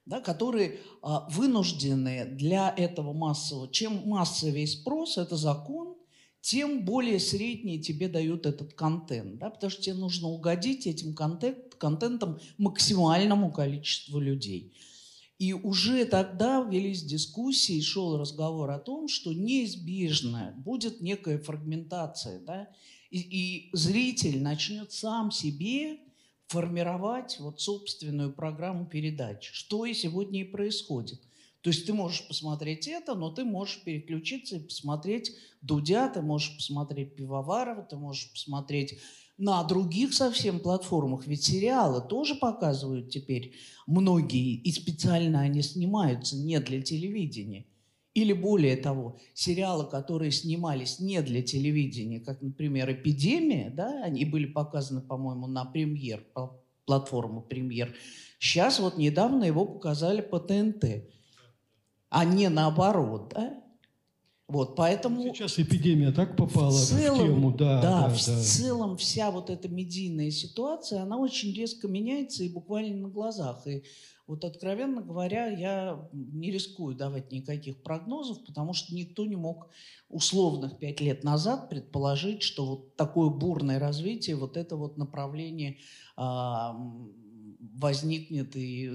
да, которые а, вынуждены для этого массового. Чем массовее спрос, это закон, тем более средний тебе дают этот контент, да, потому что тебе нужно угодить этим контент, контентом максимальному количеству людей. И уже тогда велись дискуссии, шел разговор о том, что неизбежно будет некая фрагментация, да, и, зритель начнет сам себе формировать вот собственную программу передач, что и сегодня и происходит. То есть ты можешь посмотреть это, но ты можешь переключиться и посмотреть Дудя, ты можешь посмотреть Пивоварова, ты можешь посмотреть на других совсем платформах. Ведь сериалы тоже показывают теперь многие, и специально они снимаются не для телевидения. Или более того, сериалы, которые снимались не для телевидения, как, например, «Эпидемия», да, они были показаны, по-моему, на премьер, платформу премьер. Сейчас вот недавно его показали по ТНТ, а не наоборот, да? Вот, поэтому... Сейчас эпидемия так попала в, целом, тему, да. Да, да, в да. целом вся вот эта медийная ситуация, она очень резко меняется и буквально на глазах. И вот, откровенно говоря, я не рискую давать никаких прогнозов, потому что никто не мог условных пять лет назад предположить, что вот такое бурное развитие, вот это вот направление а, возникнет и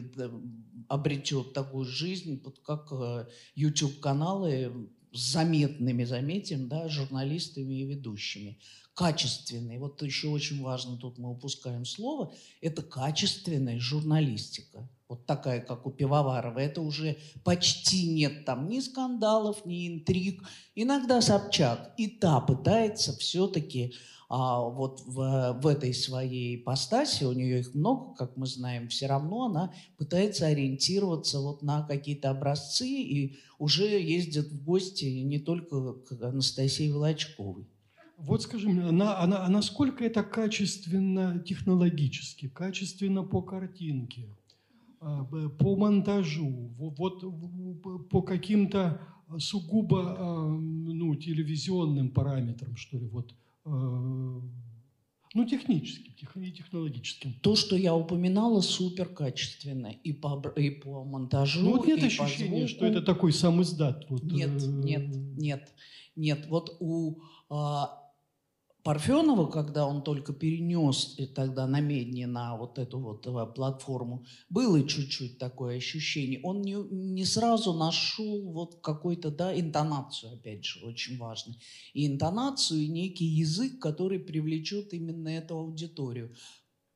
обретет такую жизнь, вот как э, YouTube-каналы с заметными, заметим, да, журналистами и ведущими. Качественные. Вот еще очень важно, тут мы упускаем слово, это качественная журналистика. Вот такая, как у Пивоварова. Это уже почти нет там ни скандалов, ни интриг. Иногда Собчак и та пытается все-таки а вот в, в этой своей ипостаси, у нее их много, как мы знаем, все равно она пытается ориентироваться вот на какие-то образцы и уже ездит в гости не только к Анастасии Волочковой. Вот скажи мне, она, она, насколько это качественно технологически, качественно по картинке, по монтажу, вот по каким-то сугубо а, ну, телевизионным параметрам, что ли, вот Э, ну, техническим, и технологическим. То, что я упоминала, супер качественно. И по, и по монтажу, Ну, вот нет и ощущения, по звуку. что это такой сам издат. Вот, Нет, э, нет, нет, нет. Вот у а, Парфенова, когда он только перенес тогда на медне на вот эту вот э, платформу, было чуть-чуть такое ощущение. Он не, не сразу нашел вот какой-то, да, интонацию, опять же, очень важно. И интонацию, и некий язык, который привлечет именно эту аудиторию.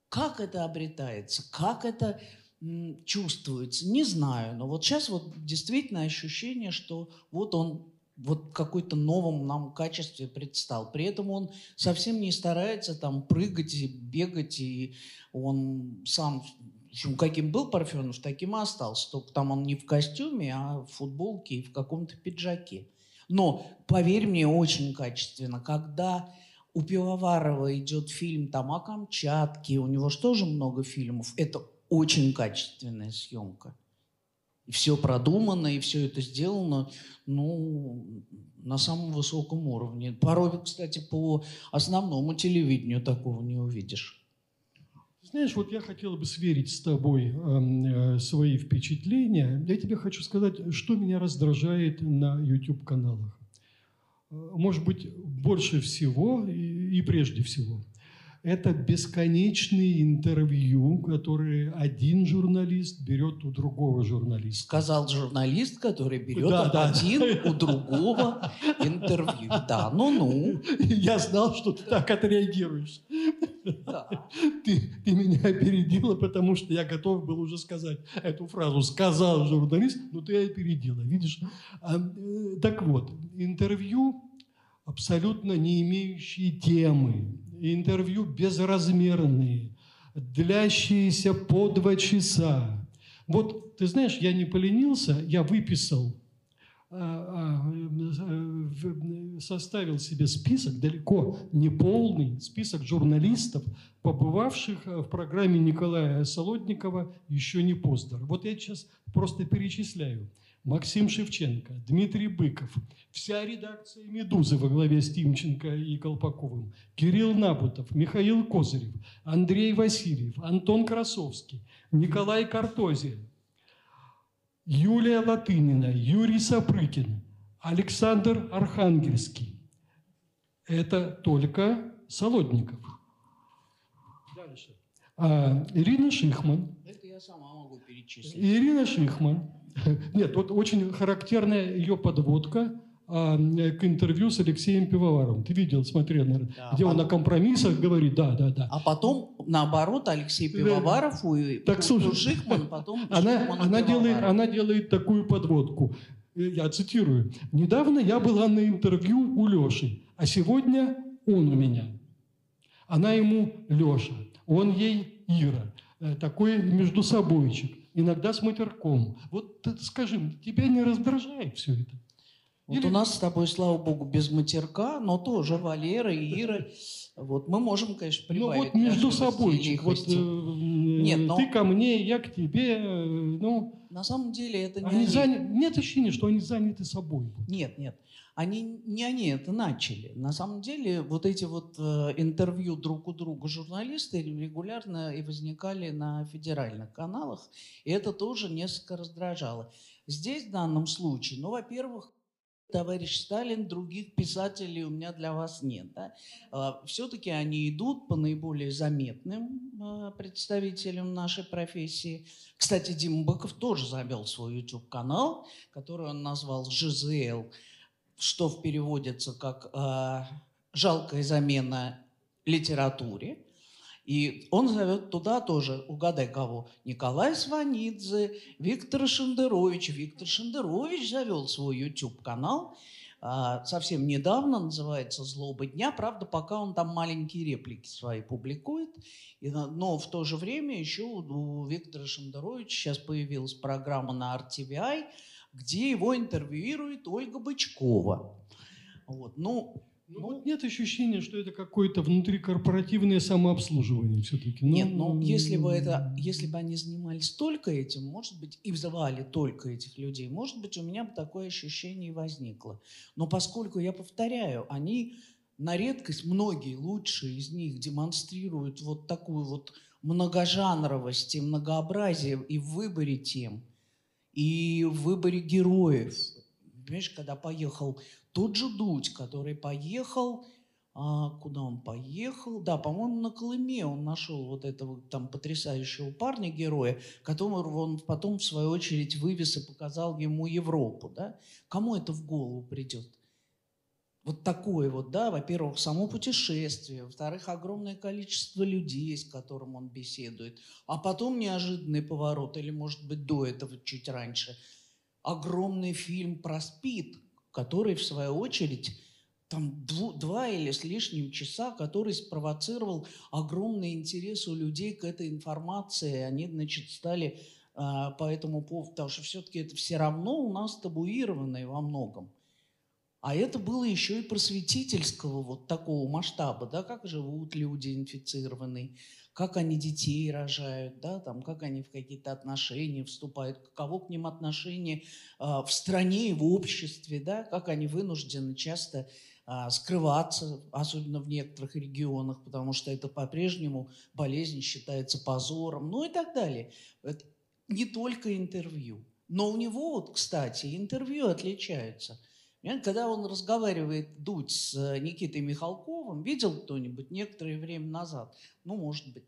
Как это обретается, как это чувствуется, не знаю. Но вот сейчас вот действительно ощущение, что вот он вот какой-то новом нам качестве предстал. При этом он совсем не старается там прыгать и бегать, и он сам, общем, каким был Парфенов, таким и остался. Только там он не в костюме, а в футболке и в каком-то пиджаке. Но, поверь мне, очень качественно. Когда у Пивоварова идет фильм там о Камчатке, у него же тоже много фильмов, это очень качественная съемка. И все продумано, и все это сделано, ну, на самом высоком уровне. Порой, кстати, по основному телевидению такого не увидишь. Знаешь, вот я хотел бы сверить с тобой э, свои впечатления. Я тебе хочу сказать, что меня раздражает на YouTube-каналах. Э, может быть, больше всего и, и прежде всего – это бесконечные интервью, которые один журналист берет у другого журналиста. Сказал журналист, который берет Да, да. один у другого интервью. Да, ну-ну. [laughs] Я знал, что ты так отреагируешь. Да. [laughs] Ты, ты меня опередила, потому что я готов был уже сказать эту фразу. Сказал журналист, но ты опередила, видишь? А, э, так вот, интервью абсолютно не имеющие темы, интервью безразмерные, длящиеся по два часа. Вот, ты знаешь, я не поленился, я выписал, а, а, составил себе список, далеко не полный, список журналистов, побывавших в программе Николая Солодникова «Еще не поздно». Вот я сейчас просто перечисляю. Максим Шевченко, Дмитрий Быков, вся редакция «Медузы» во главе с Тимченко и Колпаковым, Кирилл Набутов, Михаил Козырев, Андрей Васильев, Антон Красовский, Николай Картозия, Юлия Латынина, Юрий Сапрыкин, Александр Архангельский. Это только Солодников. Дальше. А, Ирина Шихман. Это я сама могу перечислить. Ирина Шихман. [laughs] Нет, вот очень характерная ее подводка а, э, к интервью с Алексеем Пивоваровым. Ты видел, смотрел, наверное, Да, где он потом- о компромиссах говорит, да, да, да. А потом, наоборот, Алексей Да. Пивоваров у, Так, у- слушай, у Шихман, потом [laughs] Она, Шихмана она, делает, она делает такую подводку. Э, Я цитирую. «Недавно я была на интервью у Леши, а сегодня он у меня». Она ему Леша, он ей Ира. Э, Такой между собойчик, иногда с матерком. Вот скажи, тебя не раздражает все это? Вот Или- у нас с тобой, слава богу, без матерка, но тоже Валера и Ира. Вот мы можем, конечно, Ну прибавить. вот между собойчик. Вот, э, Нет, но- Ты ко мне, я к тебе. э, Ну, На самом деле это не они они. заня- Нет ощущения, что они заняты собой. Нет, нет. Они не они это начали. На самом деле вот эти вот э, интервью друг у друга журналисты регулярно и возникали на федеральных каналах, и это тоже несколько раздражало. Здесь в данном случае, ну, во-первых, товарищ Сталин, других писателей у меня для вас нет. Да? Все-таки они идут по наиболее заметным э, представителям нашей профессии. Кстати, Дима Быков тоже завел свой YouTube-канал, который он назвал «ЖЗЛ», что в переводится как э, «жалкая замена литературе». И он зовет туда тоже, угадай кого, Николай Сванидзе, Виктор Шендерович. Виктор Шендерович завел свой YouTube-канал, а, совсем недавно, называется «Злоба дня». Правда, пока он там маленькие реплики свои публикует. И но в то же время еще у у Виктора Шендеровича сейчас появилась программа на RTVI, где его интервьюирует Ольга Бычкова. Вот. Ну, Ну, вот нет ощущения, что это какое-то внутрикорпоративное самообслуживание все-таки. Нет, ну если бы это, если бы они занимались только этим, может быть, и взывали только этих людей, может быть, у меня бы такое ощущение и возникло. Но поскольку, я повторяю, они на редкость, многие лучшие из них демонстрируют вот такую вот многожанровость и многообразие и в выборе тем, и в выборе героев. Понимаешь, когда поехал тот же Дудь, который поехал а, куда он поехал? Да, по-моему, на Колыме он нашел вот этого там потрясающего парня, героя, которого он потом, в свою очередь, вывез и показал ему Европу. Да? Кому это в голову придет? Вот такое вот, да, во-первых, само путешествие, во-вторых, огромное количество людей, с которым он беседует, а потом неожиданный поворот, или, может быть, до этого чуть раньше, огромный фильм про СПИД, который, в свою очередь, там дву- два или с лишним часа, который спровоцировал огромный интерес у людей к этой информации. Они, значит, стали а, по этому поводу, потому что все-таки это все равно у нас табуированное во многом. А это было еще и просветительского вот такого масштаба, да, как живут люди инфицированные, как они детей рожают, да, там, как они в какие-то отношения вступают, каково к ним отношение а, в стране и в обществе, да, как они вынуждены часто а, скрываться, особенно в некоторых регионах, потому что это по-прежнему болезнь считается позором, ну и так далее. Это не только интервью. Но у него, вот, кстати, интервью отличаются. Когда он разговаривает, Дудь, с э, Никитой Михалковым, видел кто-нибудь некоторое время назад, ну, может быть,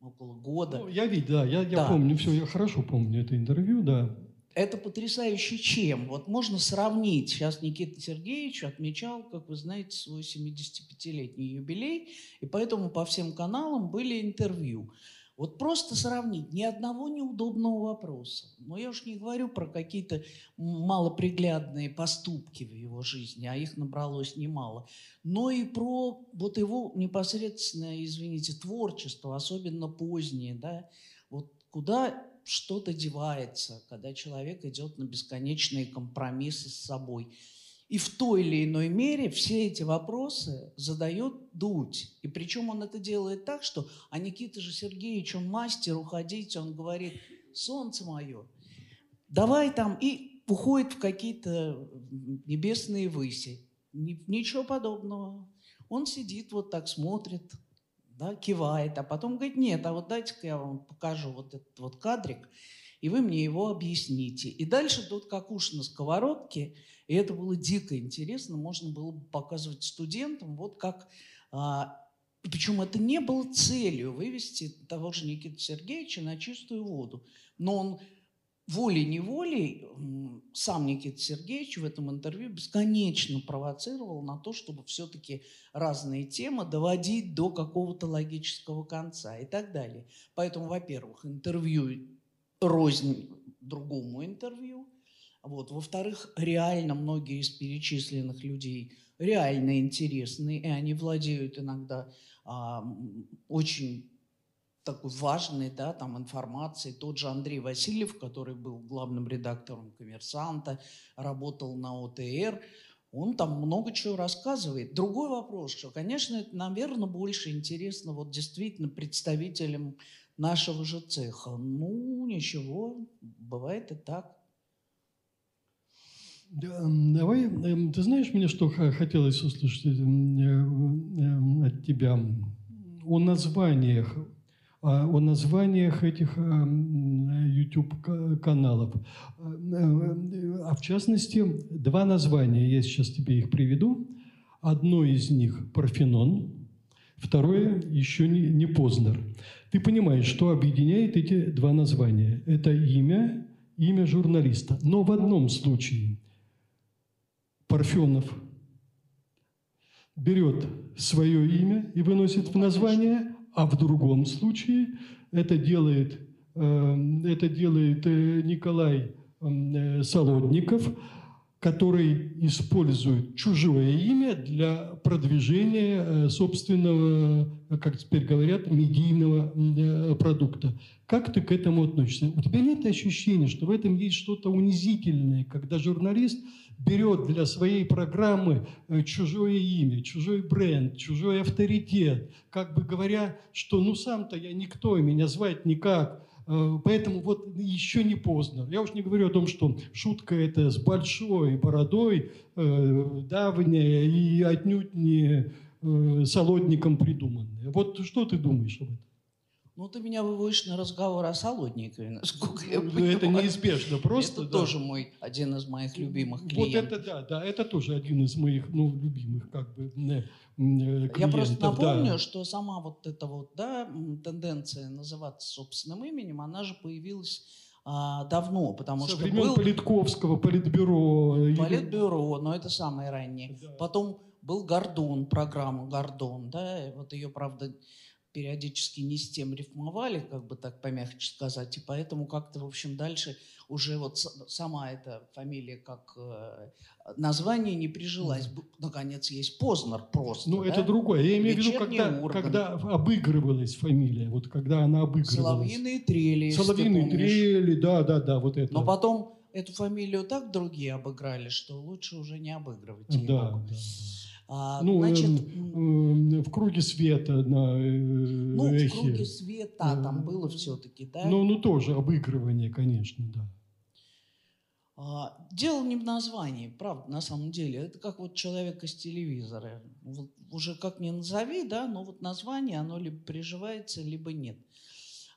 около года, Ну, я видел, да, я, я Да. помню все, я хорошо помню это интервью, да. Это потрясающе чем? Вот можно сравнить. Сейчас Никита Сергеевич отмечал, как вы знаете, свой 75-летний юбилей, и поэтому по всем каналам были интервью. Вот просто сравнить ни одного неудобного вопроса. Но я уж не говорю про какие-то малоприглядные поступки в его жизни, а их набралось немало. Но и про вот его непосредственное, извините, творчество, особенно позднее, да, вот куда что-то девается, когда человек идет на бесконечные компромиссы с собой. И в той или иной мере все эти вопросы задает Дудь. И причем он это делает так, что, а Никита же Сергеевич, он мастер уходить, он говорит, солнце мое, давай там, и уходит в какие-то небесные выси. Ни- ничего подобного. Он сидит вот так, смотрит, да, кивает, а потом говорит, нет, а вот дайте-ка я вам покажу вот этот вот кадрик, и вы мне его объясните. И дальше тут как уж на сковородке, и это было дико интересно, можно было бы показывать студентам, вот как... а, причем это не было целью вывести того же Никиты Сергеевича на чистую воду. Но он волей-неволей сам Никита Сергеевич в этом интервью бесконечно провоцировал на то, чтобы все-таки разные темы доводить до какого-то логического конца и так далее. Поэтому, во-первых, интервью рознь другому интервью. Вот. Во-вторых, реально многие из перечисленных людей реально интересные, и они владеют иногда а, очень такой важной да, там, информацией. Тот же Андрей Васильев, который был главным редактором «Коммерсанта», работал на ОТР, он там много чего рассказывает. Другой вопрос, что, конечно, это, наверное, больше интересно вот действительно представителям нашего же цеха. Ну, ничего, бывает и так. Давай, эм, ты знаешь, мне что хотелось услышать э, эм, от тебя о названиях, а, о названиях этих YouTube-каналов. А в частности, два названия, я сейчас тебе их приведу. Одно из них Парфенон, второе еще не Познер. Ты понимаешь, что объединяет эти два названия? Это имя, имя журналиста. Но в одном случае Парфенов берет свое имя и выносит в название, а в другом случае это делает, э, это делает э, Николай э, Солодников, который использует чужое имя для продвижения э, собственного, э, как теперь говорят, медийного э, продукта. Как ты к этому относишься? У тебя нет ощущения, что в этом есть что-то унизительное, когда журналист берет для своей программы чужое имя, чужой бренд, чужой авторитет, как бы говоря, что ну сам-то я никто, меня звать никак. Э, Поэтому вот еще не поздно. Я уж не говорю о том, что шутка это с большой бородой, э, давняя и отнюдь не э, солодником придуманная. Вот что ты думаешь об этом? Ну, ты меня выводишь на разговор о Солодникове, насколько я Ну, понимаю. это неизбежно просто. Это да. тоже мой, один из моих любимых Вот клиентов. это да, да, это тоже один из моих, ну, любимых, как бы, э, э, Я просто клиентов, да. напомню, что сама вот эта вот, да, тенденция называться собственным именем, она же появилась а, давно, потому Со что времен был Политковского, Политбюро. Политбюро, но это самое раннее. Да. Потом был Гордон, программа Гордон, да, вот ее, правда, периодически не с тем рифмовали, как бы так помягче сказать, и поэтому как-то, в общем, дальше уже вот сама эта фамилия как э, название не прижилась. Наконец, есть Познер просто. Ну, да? это другое. Я имею в виду, когда, Ургант. когда обыгрывалась фамилия, вот когда она обыгрывалась. Соловьиные трели, Соловьиные трели, да, да, да, вот это. Но потом эту фамилию так другие обыграли, что лучше уже не обыгрывать. да, да. А, Ну, значит, м, Эм, В круге света на э, ну, в эхе. круге света там Э, было все-таки, да? Ну, ну, тоже обыгрывание, конечно, да. А, Дело не в названии, правда, на самом деле. Это как вот человек из телевизора. Вот уже как ни назови, да, но вот название, оно либо приживается, либо нет.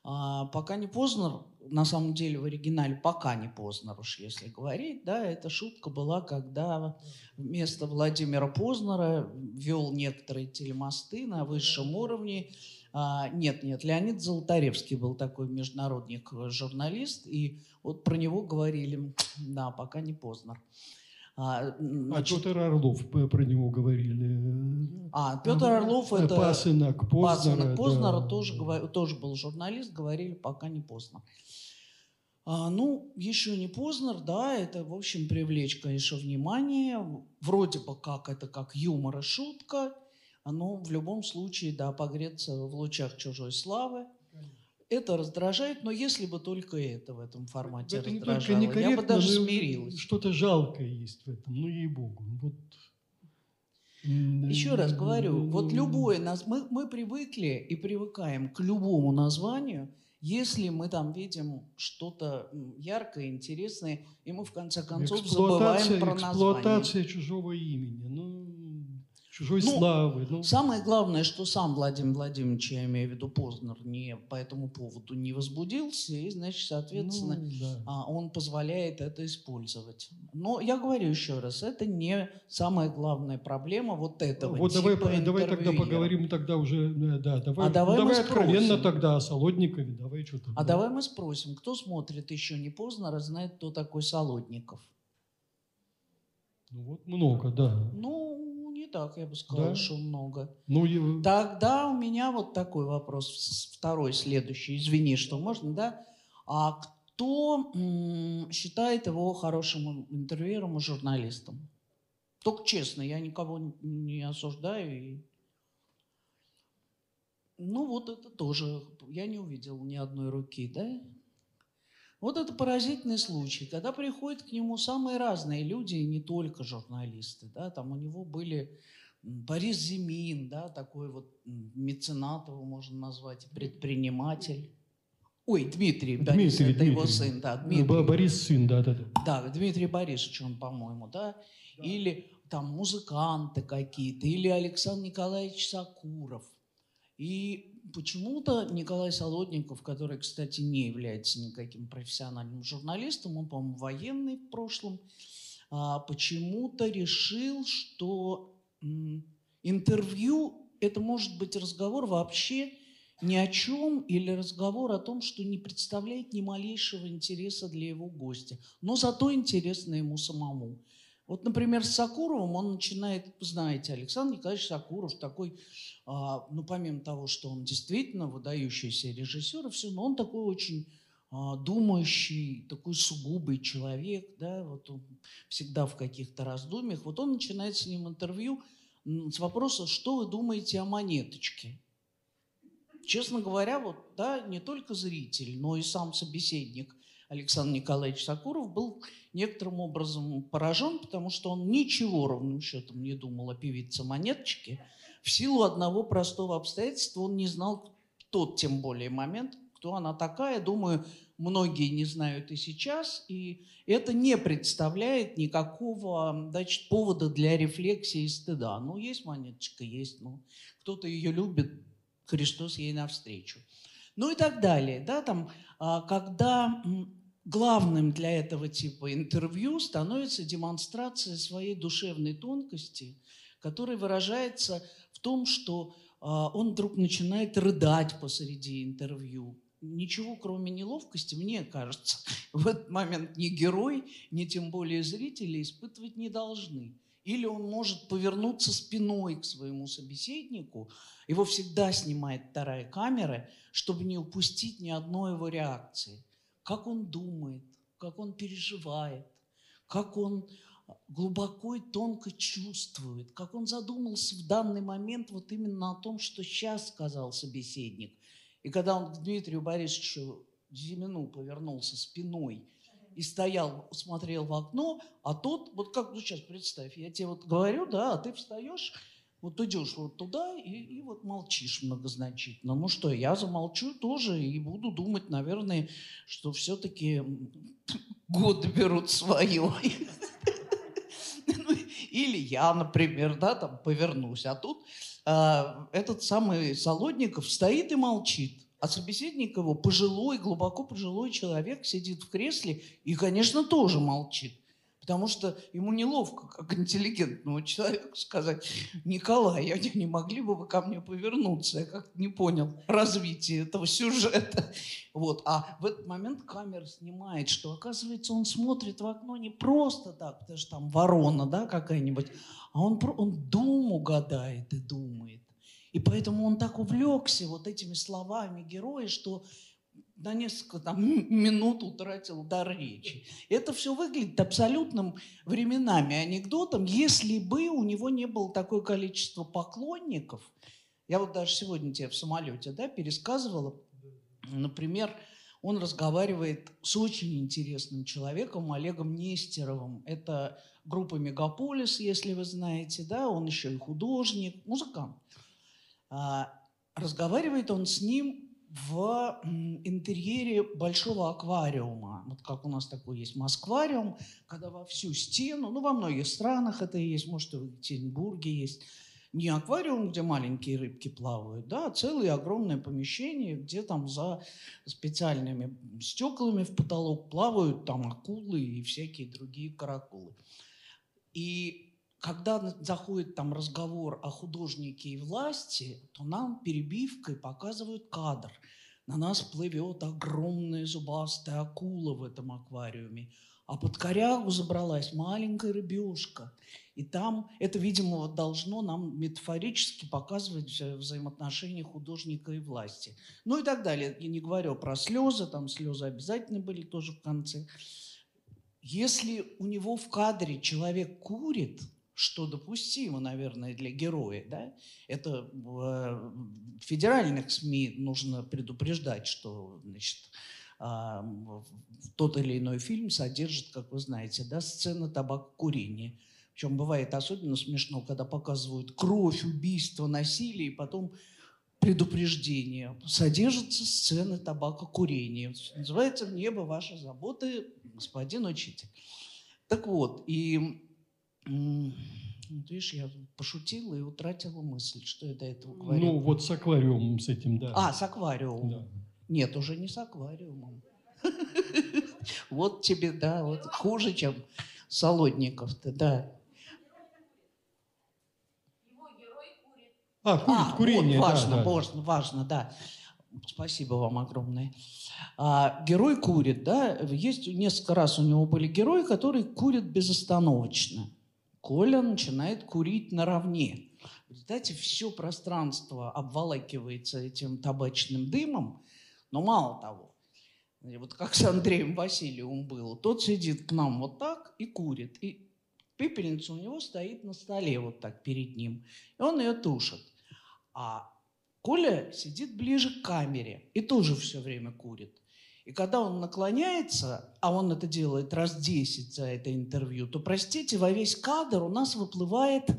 А, пока не поздно, на самом деле в оригинале пока не поздно, уж если говорить, да, эта шутка была, когда вместо Владимира Познера вел некоторые телемосты на высшем уровне. А, нет, нет, Леонид Золотаревский был такой международник, э, журналист, и вот про него говорили, да, пока не поздно. А, А значит, Петр Орлов про него говорили. а, Петр Орлов Э, это... Пасынок Познера. Пасынок Познера да. тоже, тоже был журналист, говорили, пока не поздно. А, ну, еще не Познер, да, это, в общем, привлечь, конечно, внимание. Вроде бы как это как юмор и шутка, но в любом случае, да, погреться в лучах чужой славы. Это раздражает, но если бы только это в этом формате Это не раздражало, я бы даже смирилась. Что-то жалкое есть в этом, ну ей-богу. Вот. М, Еще раз говорю, вот любое нас, мы, мы привыкли и привыкаем к любому названию, если мы там видим что-то яркое, интересное, и мы в конце концов забываем про название. эксплуатация чужого имени. Ну, чужой Ну, славы. Ну, Самое главное, что сам Владимир Владимирович, я имею в виду Познер, не по этому поводу не возбудился, и, значит, соответственно, ну, да. а, он позволяет это использовать. Но я говорю еще раз, это не самая главная проблема вот этого Вот давай, типа давай тогда интервьюера. поговорим тогда уже, э, да, давай, А давай мы откровенно спросим. тогда о Солодникове, давай что-то. А давай мы спросим, кто смотрит еще не поздно, знает, кто такой Солодников. Ну вот много, да. Ну, так, я бы сказала, Да? что много. Ну, и- Тогда у меня вот такой вопрос, второй, следующий. Извини, что можно, да? А кто м, считает его хорошим интервьюером и журналистом? Только честно, я никого не осуждаю. и- Ну, вот это тоже. Я не увидел ни одной руки, да? Вот это поразительный случай, когда приходят к нему самые разные люди, и не только журналисты, да, там у него были Борис Зимин, да, такой вот меценат его можно назвать, предприниматель. Ой, Дмитрий, Борис, Дмитрий, это его Дмитрий. сын, да, Бо- Дмитрий. Борис сын, да, да, да. Да, Дмитрий Борисович, он, по-моему, да? Или там музыканты какие-то, или Александр Николаевич Сакуров. И почему-то Николай Солодников, который, кстати, не является никаким профессиональным журналистом, он, по-моему, военный в прошлом, а, почему-то решил, что интервью – это может быть разговор вообще ни о чем или разговор о том, что не представляет ни малейшего интереса для его гостя, но зато интересно ему самому. Вот, например, с Сакуровым он начинает, знаете, Александр Николаевич Сакуров такой, а, ну, помимо того, что он действительно выдающийся режиссер и все, но он такой очень а, думающий, такой сугубый человек, да, вот он всегда в каких-то раздумьях. Вот он начинает с ним интервью с вопроса, что вы думаете о монеточке? Честно говоря, вот, да, не только зритель, но и сам собеседник Александр Николаевич Сакуров был некоторым образом поражен, потому что он ничего ровным счетом не думал о певице Монеточке. В силу одного простого обстоятельства он не знал тот, тем более, момент, кто она такая. Думаю, многие не знают и сейчас, и это не представляет никакого значит, повода для рефлексии и стыда. Ну, есть монеточка, есть, ну, кто-то ее любит, Христос ей навстречу. Ну и так далее. Да, там, а, когда главным для этого типа интервью становится демонстрация своей душевной тонкости, которая выражается в том, что а, он вдруг начинает рыдать посреди интервью. Ничего, кроме неловкости, мне кажется, [laughs] в этот момент ни герой, ни тем более зрители испытывать не должны. Или он может повернуться спиной к своему собеседнику, его всегда снимает вторая камера, чтобы не упустить ни одной его реакции. Как он думает, как он переживает, как он глубоко и тонко чувствует, как он задумался в данный момент вот именно о том, что сейчас сказал собеседник. И когда он к Дмитрию Борисовичу Зимину повернулся спиной и стоял, смотрел в окно, а тот, вот как, ну сейчас представь, я тебе вот говорю, да, а ты встаешь, вот идешь вот туда и, и вот молчишь многозначительно. Ну что, я замолчу тоже и буду думать, наверное, что все-таки [laughs] годы берут свое. [laughs] Или я, например, да, там повернусь. А тут а, этот самый Солодников стоит и молчит. А собеседник его пожилой, глубоко пожилой человек сидит в кресле и, конечно, тоже молчит. Потому что ему неловко, как [laughs] интеллигентному человеку, сказать, Николай, а не могли бы вы ко мне повернуться? Я как-то не понял развитие этого сюжета. [laughs] Вот. А в этот момент камера снимает, что, оказывается, он смотрит в окно не просто так, потому что там ворона да, какая-нибудь, а он, он думу гадает и думает. И поэтому он так увлекся вот этими словами героя, что на несколько там, [laughs] минут утратил дар речи. Это все выглядит абсолютным временами анекдотом, если бы у него не было такое количество поклонников. Я вот даже сегодня тебе в самолете да, пересказывала, например, он разговаривает с очень интересным человеком, Олегом Нестеровым. Это группа «Мегаполис», если вы знаете, да, он еще и художник, музыкант. А, разговаривает он с ним в интерьере большого аквариума. Вот как у нас такой есть Москвариум, когда во всю стену, ну, во многих странах это есть, может, и в Екатеринбурге есть, не аквариум, где маленькие рыбки плавают, да, а целое огромное помещение, где там за специальными стеклами в потолок плавают там акулы и всякие другие каракулы. И когда заходит там разговор о художнике и власти, то нам перебивкой показывают кадр. На нас плывет огромная зубастая акула в этом аквариуме а под корягу забралась маленькая рыбешка. И там это, видимо, должно нам метафорически показывать вза взаимоотношения художника и власти. Ну и так далее. Я не говорю про слезы, там слезы обязательно были тоже в конце. Если у него в кадре человек курит, что допустимо, наверное, для героя, да? Это в федеральных СМИ нужно предупреждать, что, значит, а, тот или иной фильм содержит, как вы знаете, да, сцены табакокурения. Причем бывает особенно смешно, когда показывают кровь, убийство, насилие, и потом предупреждение. Содержатся сцены табакокурения. Называется «Небо ваши заботы, господин учитель». Так вот, и видишь, я пошутила и утратила мысль, что я до этого говорила. Ну, вот с аквариумом с этим, да. А, с аквариумом. Да. Нет, уже не с аквариумом. [laughs] Вот тебе, да, вот хуже, чем Солодников-то, да. А, курит, а, курение, вот, важно, да, важно, да. важно, да. Спасибо вам огромное. А, герой курит, да. Есть несколько раз у него были герои, которые курят безостановочно. Коля начинает курить наравне. В результате все пространство обволакивается этим табачным дымом, но мало того, вот как с Андреем Васильевым было, тот сидит к нам вот так и курит. И пепельница у него стоит на столе вот так перед ним. И он ее тушит. А Коля сидит ближе к камере и тоже все время курит. И когда он наклоняется, а он это делает раз 10 за это интервью, то, простите, во весь кадр у нас выплывает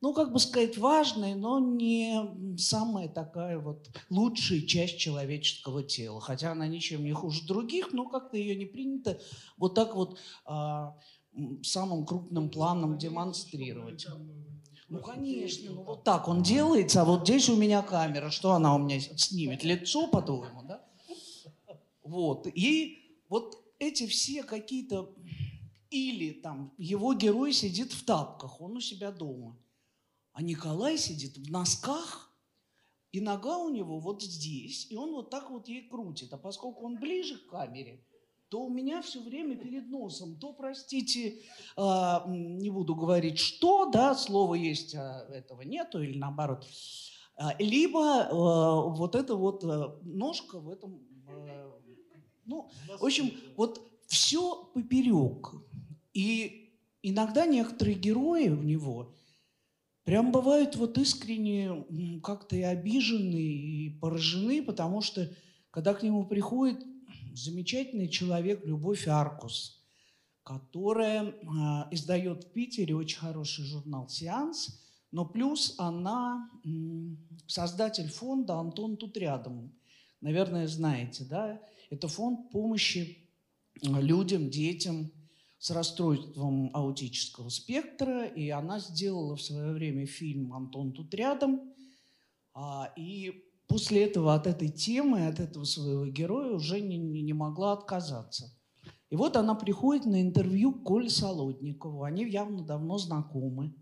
ну, как бы сказать, важная, но не самая такая вот лучшая часть человеческого тела. Хотя она ничем не хуже других, но как-то ее не принято вот так вот а, самым крупным планом демонстрировать. Ну, конечно, ну вот так он делается, а вот здесь у меня камера, что она у меня снимет? Лицо, по-твоему? Вот, и вот эти все какие-то... Или там его герой сидит в тапках, он у себя дома – а Николай сидит в носках, и нога у него вот здесь, и он вот так вот ей крутит. А поскольку он ближе к камере, то у меня все время перед носом, то, простите, э, не буду говорить что, да, слово есть, а этого нету, или наоборот, э, либо э, вот эта вот э, ножка в этом, ну, в общем, вот все поперек. И иногда некоторые герои в него Прям бывают вот искренне как-то и обижены, и поражены, потому что когда к нему приходит замечательный человек Любовь Аркус, которая э, издает в Питере очень хороший журнал «Сеанс», но плюс она э, создатель фонда «Антон тут рядом». Наверное, знаете, да? Это фонд помощи людям, детям, с расстройством аутического спектра, и она сделала в свое время фильм «Антон тут рядом», а, и после этого от этой темы, от этого своего героя уже не, не могла отказаться. И вот она приходит на интервью к Коле Солодникову, они явно давно знакомы.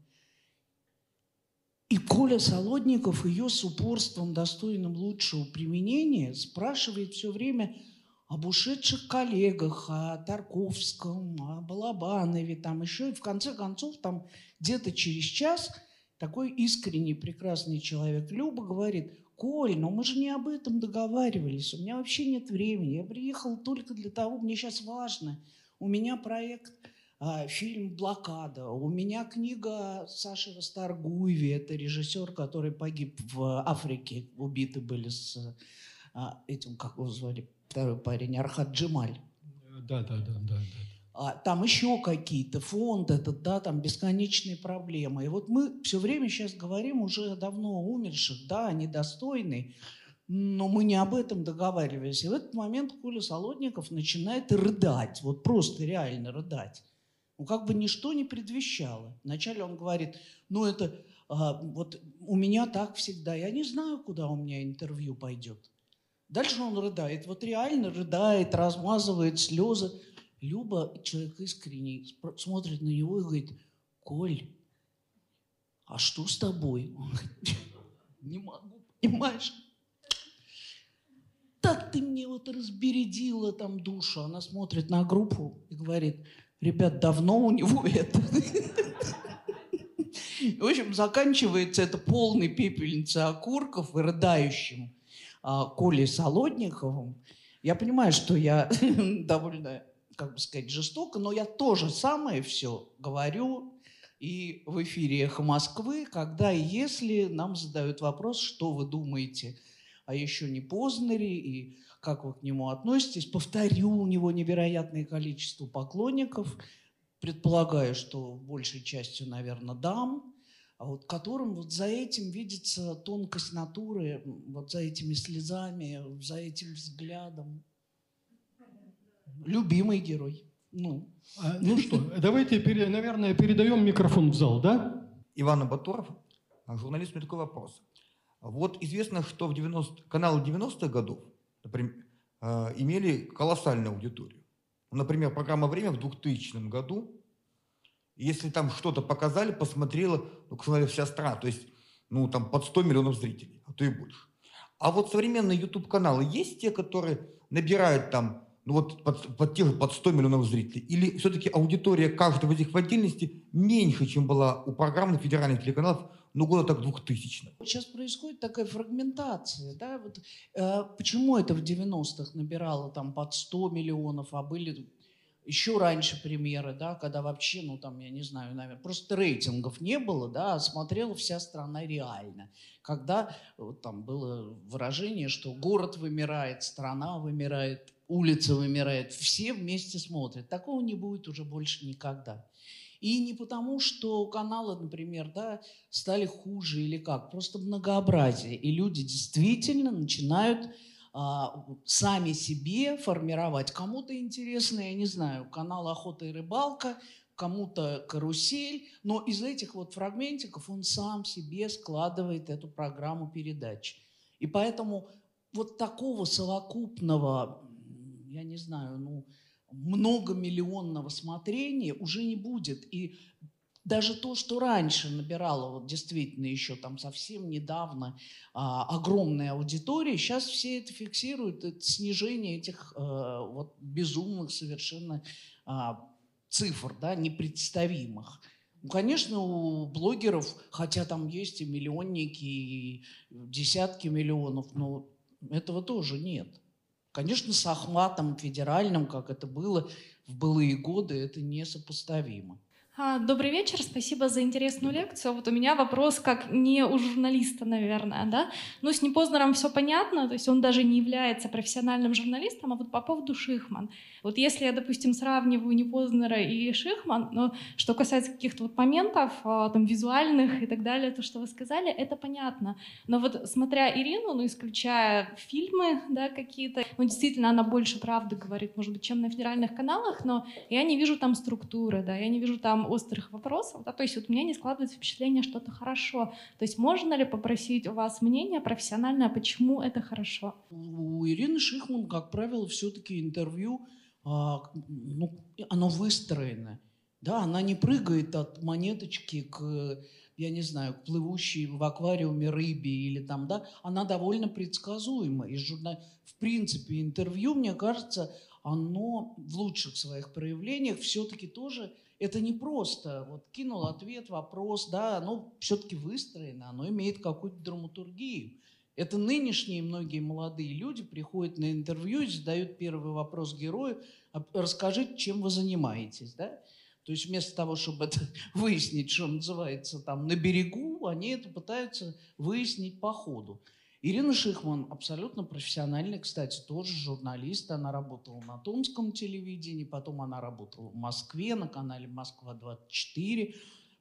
И Коля Солодников ее с упорством, достойным лучшего применения, спрашивает все время – об ушедших коллегах, о Тарковском, о Балабанове, там еще. И в конце концов, там где-то через час такой искренний, прекрасный человек Люба говорит, Коль, но мы же не об этом договаривались, у меня вообще нет времени, я приехал только для того, мне сейчас важно, у меня проект а, фильм «Блокада». У меня книга Саши Расторгуеви, это режиссер, который погиб в Африке, убиты были с а, этим, как его звали, второй парень, Архат Джемаль. Да, да, да, да. да. А, там еще какие-то фонды, это, да, там бесконечные проблемы. И вот мы все время сейчас говорим уже давно умерших, да, они достойны, но мы не об этом договаривались. И в этот момент Коля Солодников начинает рыдать, вот просто реально рыдать. Ну, как бы ничто не предвещало. Вначале он говорит, ну, это а, вот у меня так всегда, я не знаю, куда у меня интервью пойдет. Дальше он рыдает, вот реально рыдает, размазывает слезы. Люба, человек искренний, смотрит на него и говорит, Коль, а что с тобой? Он говорит, не могу, понимаешь? Так ты мне вот разбередила там душу. Она смотрит на группу и говорит, ребят, давно у него это. В общем, заканчивается это полной пепельницей окурков и рыдающим Колей Солодниковым. Я понимаю, что я [laughs] довольно, как бы сказать, жестоко, но я тоже самое все говорю и в эфире «Эхо Москвы», когда и если нам задают вопрос, что вы думаете о еще не Познере и как вы к нему относитесь. Повторю, у него невероятное количество поклонников. Предполагаю, что большей частью, наверное, дам, а вот которым вот за этим видится тонкость натуры, вот за этими слезами, за этим взглядом. Любимый герой. Ну, а, ну что, давайте, наверное, передаем микрофон в зал, да? Иван Батуров, журналист, у меня такой вопрос. Вот известно, что в 90, каналы 90-х годов, например, э, имели колоссальную аудиторию. Например, программа «Время» в 2000 году, если там что-то показали, посмотрела, ну, посмотрела вся страна, то есть, ну, там под 100 миллионов зрителей, а то и больше. А вот современные YouTube-каналы есть те, которые набирают там, ну вот под, под тех под 100 миллионов зрителей? Или все-таки аудитория каждого из них в отдельности меньше, чем была у программных федеральных телеканалов ну, года так 2000 Сейчас происходит такая фрагментация, да, вот, э, почему это в 90-х набирало там под 100 миллионов, а были еще раньше примеры, да, когда вообще, ну там, я не знаю, наверное, просто рейтингов не было, да, а смотрела вся страна реально. Когда вот, там было выражение, что город вымирает, страна вымирает, улица вымирает, все вместе смотрят. Такого не будет уже больше никогда. И не потому, что каналы, например, да, стали хуже или как, просто многообразие. И люди действительно начинают сами себе формировать. Кому-то интересно, я не знаю, канал «Охота и рыбалка», кому-то «Карусель», но из этих вот фрагментиков он сам себе складывает эту программу передач. И поэтому вот такого совокупного, я не знаю, ну, многомиллионного смотрения уже не будет. И даже то, что раньше набирало вот действительно еще там совсем недавно а, огромная аудитория, сейчас все это фиксируют, это снижение этих а, вот безумных совершенно а, цифр, да, непредставимых. Ну, конечно, у блогеров, хотя там есть и миллионники, и десятки миллионов, но этого тоже нет. Конечно, с охватом федеральным, как это было в былые годы, это несопоставимо. А, добрый вечер, спасибо за интересную лекцию. Вот у меня вопрос как не у журналиста, наверное, да? Ну, с Непознером все понятно, то есть он даже не является профессиональным журналистом, а вот по поводу Шихман. Вот если я, допустим, сравниваю Непознера и Шихман, но что касается каких-то вот моментов, а, там, визуальных и так далее, то, что вы сказали, это понятно. Но вот смотря Ирину, ну, исключая фильмы, да, какие-то, ну, действительно, она больше правды говорит, может быть, чем на федеральных каналах, но я не вижу там структуры, да, я не вижу там острых вопросов, да, то есть вот у меня не складывается впечатление, что это хорошо. То есть можно ли попросить у вас мнение профессиональное, почему это хорошо? У Ирины Шихман, как правило, все-таки интервью, а, ну, оно выстроено. Да, она не прыгает от монеточки к, я не знаю, к плывущей в аквариуме рыбе или там, да, она довольно предсказуема. И журнал... В принципе, интервью, мне кажется, оно в лучших своих проявлениях все-таки тоже это не просто вот кинул ответ, вопрос, да, оно все-таки выстроено, оно имеет какую-то драматургию. Это нынешние многие молодые люди приходят на интервью и задают первый вопрос герою, «А расскажите, чем вы занимаетесь, да? То есть вместо того, чтобы это [laughs] выяснить, что называется там на берегу, они это пытаются выяснить по ходу. Ирина Шихман абсолютно профессиональная, кстати, тоже журналист. Она работала на Томском телевидении, потом она работала в Москве на канале «Москва-24».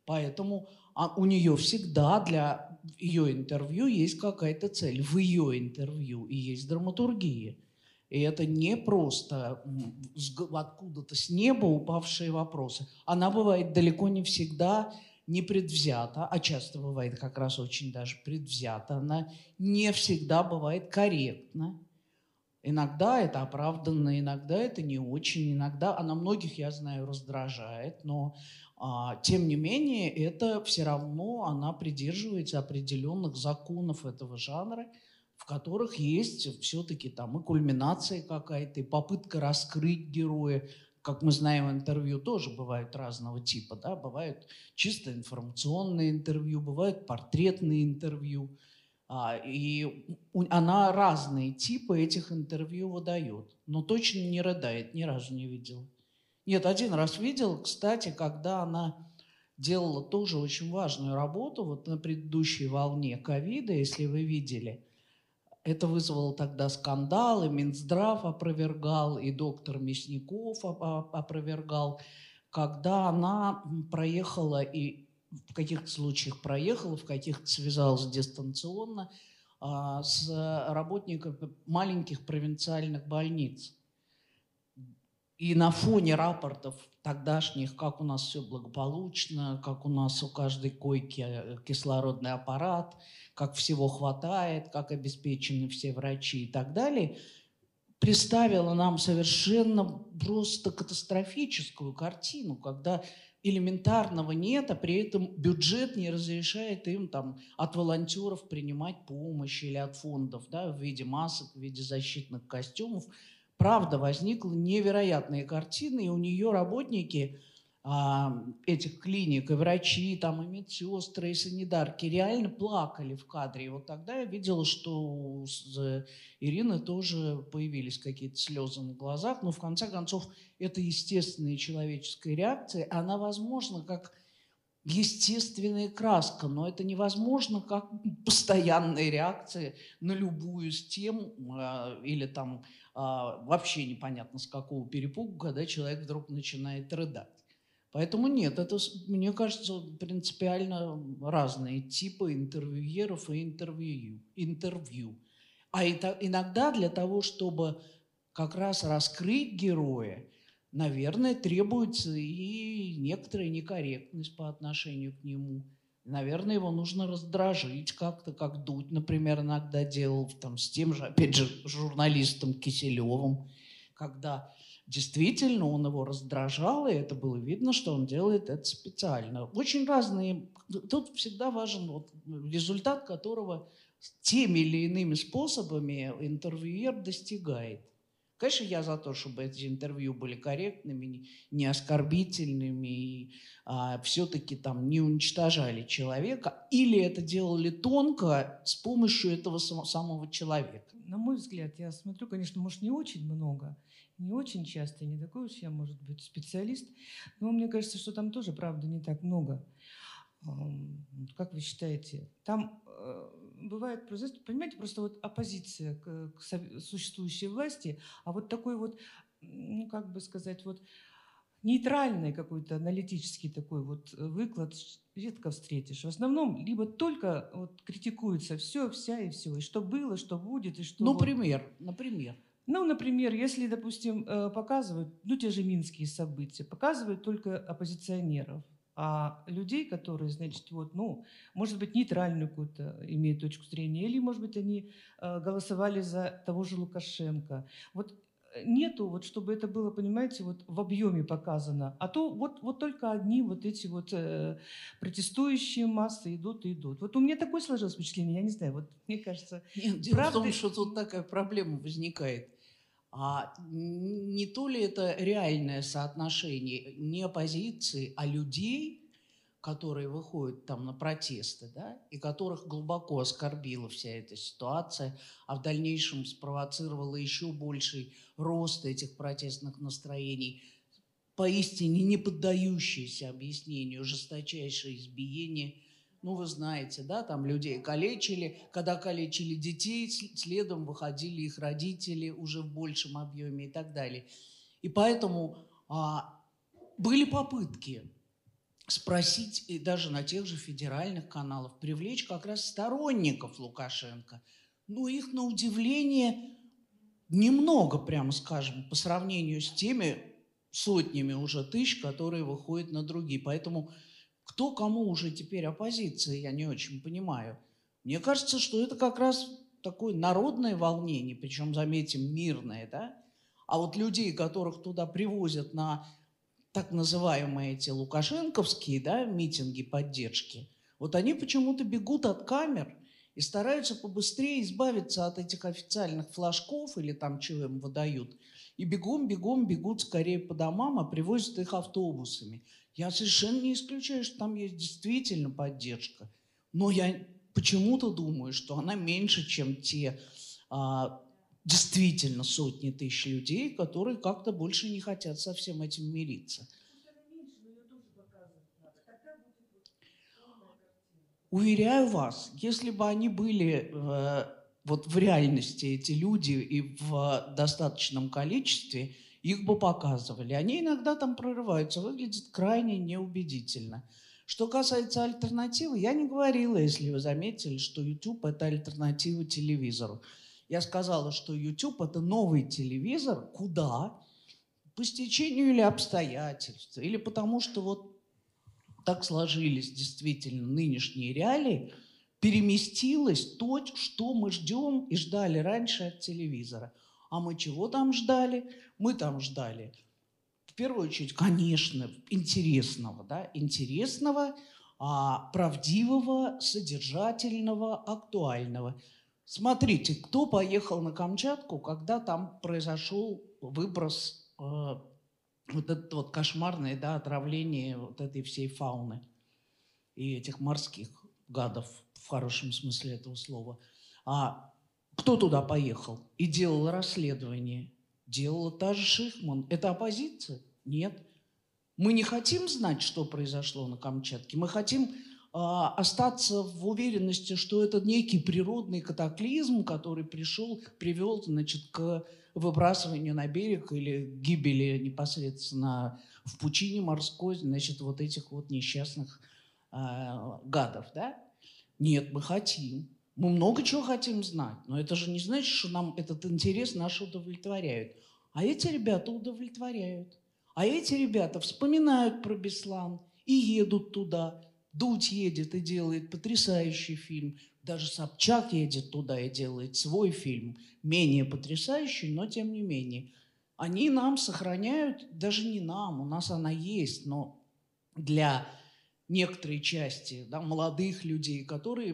Поэтому а у нее всегда для ее интервью есть какая-то цель. В ее интервью и есть драматургия. И это не просто откуда-то с неба упавшие вопросы. Она бывает далеко не всегда непредвзята, а часто бывает как раз очень даже предвзята. Она не всегда бывает корректна. Иногда это оправданно, иногда это не очень, иногда она многих, я знаю, раздражает, но а, тем не менее это все равно она придерживается определенных законов этого жанра, в которых есть все-таки там и кульминация какая-то, и попытка раскрыть героя. Как мы знаем, интервью тоже бывают разного типа, да, бывают чисто информационные интервью, бывают портретные интервью. А, и она разные типы этих интервью выдает, но точно не рыдает, ни разу не видел. Нет, один раз видел, кстати, когда она делала тоже очень важную работу, вот на предыдущей волне ковида, если вы видели, это вызвало тогда скандал, и Минздрав опровергал, и доктор Мясников оп- оп- опровергал, когда она проехала и в каких-то случаях проехала, в каких-то связалась дистанционно а, с работниками маленьких провинциальных больниц. И на фоне рапортов тогдашних, как у нас все благополучно, как у нас у каждой койки э, кислородный аппарат, как всего хватает, как обеспечены все врачи и так далее, представила нам совершенно просто катастрофическую картину, когда элементарного нет, а при этом бюджет не разрешает им там от волонтеров принимать помощь или от фондов да, в виде масок, в виде защитных костюмов. Правда, возникла невероятная картина, и у нее работники а, этих клиник, и врачи, там, и медсестры, и санитарки реально плакали в кадре. И вот тогда я видела, что у Ирины тоже появились какие-то слезы на глазах, но в конце концов это естественная человеческая реакция, она возможна как естественная краска, но это невозможно как постоянная реакция на любую с тем а, или там а, вообще непонятно с какого перепугу, когда человек вдруг начинает рыдать. Поэтому нет, это, мне кажется, принципиально разные типы интервьюеров и интервью. интервью. А это иногда для того, чтобы как раз раскрыть героя, наверное, требуется и некоторая некорректность по отношению к нему. Наверное, его нужно раздражить как-то, как Дудь, например, иногда делал там, с тем же, опять же, журналистом Киселевым, когда действительно он его раздражал, и это было видно, что он делает это специально. Очень разные... Тут всегда важен вот результат, которого теми или иными способами интервьюер достигает. Конечно, я за то, чтобы эти интервью были корректными, не- оскорбительными, и все-таки там не уничтожали человека, или это делали тонко с помощью этого само- самого человека. На мой взгляд, я смотрю, конечно, может, не очень много, не очень часто, не такой уж я, может быть, специалист, но мне кажется, что там тоже, правда, не так много. Как вы считаете? Там э, бывает, просто, понимаете, просто вот оппозиция к, к существующей власти, а вот такой вот, ну, как бы сказать, вот нейтральный какой-то аналитический такой вот э, выклад редко встретишь. В основном либо только вот критикуется все, вся и все, и что было, что будет, и что... Ну, вот- пример, например. ну, например, если, допустим, э, показывают, ну, те же минские события, показывают только оппозиционеров, а людей, которые, значит, вот, ну, может быть, нейтральную какую-то имеют точку зрения, или, может быть, они э, голосовали за того же Лукашенко. Вот э, нету, вот, чтобы это было, понимаете, вот в объеме показано, а то вот, вот только одни вот эти вот э, протестующие массы идут и идут. Вот у меня такое сложилось впечатление, я не знаю, вот мне кажется, Нет, дело Правда- в том, что тут такая проблема возникает. А не то ли это реальное соотношение не оппозиции, а людей, которые выходят там на протесты, да, и которых глубоко оскорбила вся эта ситуация, а в дальнейшем спровоцировала еще больший рост этих протестных настроений, поистине не поддающиеся объяснению, жесточайшее избиение. Ну, вы знаете, да, там людей калечили. Когда калечили детей, следом выходили их родители уже в большем объеме и так далее. И поэтому а, были попытки спросить и даже на тех же федеральных каналах, привлечь как раз сторонников Лукашенко. Но их, на удивление, немного, прямо скажем, по сравнению с теми сотнями уже тысяч, которые выходят на другие. Поэтому кто кому уже теперь оппозиция, я не очень понимаю. Мне кажется, что это как раз такое народное волнение, причем, заметим, мирное, да? А вот людей, которых туда привозят на так называемые эти лукашенковские да, митинги поддержки, вот они почему-то бегут от камер и стараются побыстрее избавиться от этих официальных флажков или там чего им выдают. И бегом-бегом бегут скорее по домам, а привозят их автобусами. Я совершенно не исключаю, что там есть действительно поддержка. Но я почему-то думаю, что она меньше, чем те а, действительно сотни тысяч людей, которые как-то больше не хотят со всем этим мириться. Уверяю вас, если бы они были э, вот в реальности, эти люди, и в достаточном количестве, их бы показывали. Они иногда там прорываются, выглядят крайне неубедительно. Что касается альтернативы, я не говорила, если вы заметили, что YouTube – это альтернатива телевизору. Я сказала, что YouTube – это новый телевизор, куда? По стечению или обстоятельств, или потому что вот так сложились действительно нынешние реалии, переместилось то, что мы ждем и ждали раньше от телевизора. А мы чего там ждали? Мы там ждали, в первую очередь, конечно, интересного, да, интересного, а, правдивого, содержательного, актуального – Смотрите, кто поехал на Камчатку, когда там произошел выброс, э, вот это вот кошмарное да, отравление вот этой всей фауны и этих морских гадов, в хорошем смысле этого слова. А кто туда поехал и делал расследование? Делала та же Шихман. Это оппозиция? Нет. Мы не хотим знать, что произошло на Камчатке. Мы хотим а, остаться в уверенности, что это некий природный катаклизм, который пришел, привел значит, к выбрасыванию на берег или гибели непосредственно в пучине морской, значит, вот этих вот несчастных э, гадов, да? Нет, мы хотим. Мы много чего хотим знать, но это же не значит, что нам этот интерес наш удовлетворяют. А эти ребята удовлетворяют. А эти ребята вспоминают про Беслан и едут туда, Дудь едет и делает потрясающий фильм. Даже Собчак едет туда и делает свой фильм. Менее потрясающий, но тем не менее. Они нам сохраняют, даже не нам, у нас она есть, но для некоторой части да, молодых людей, которые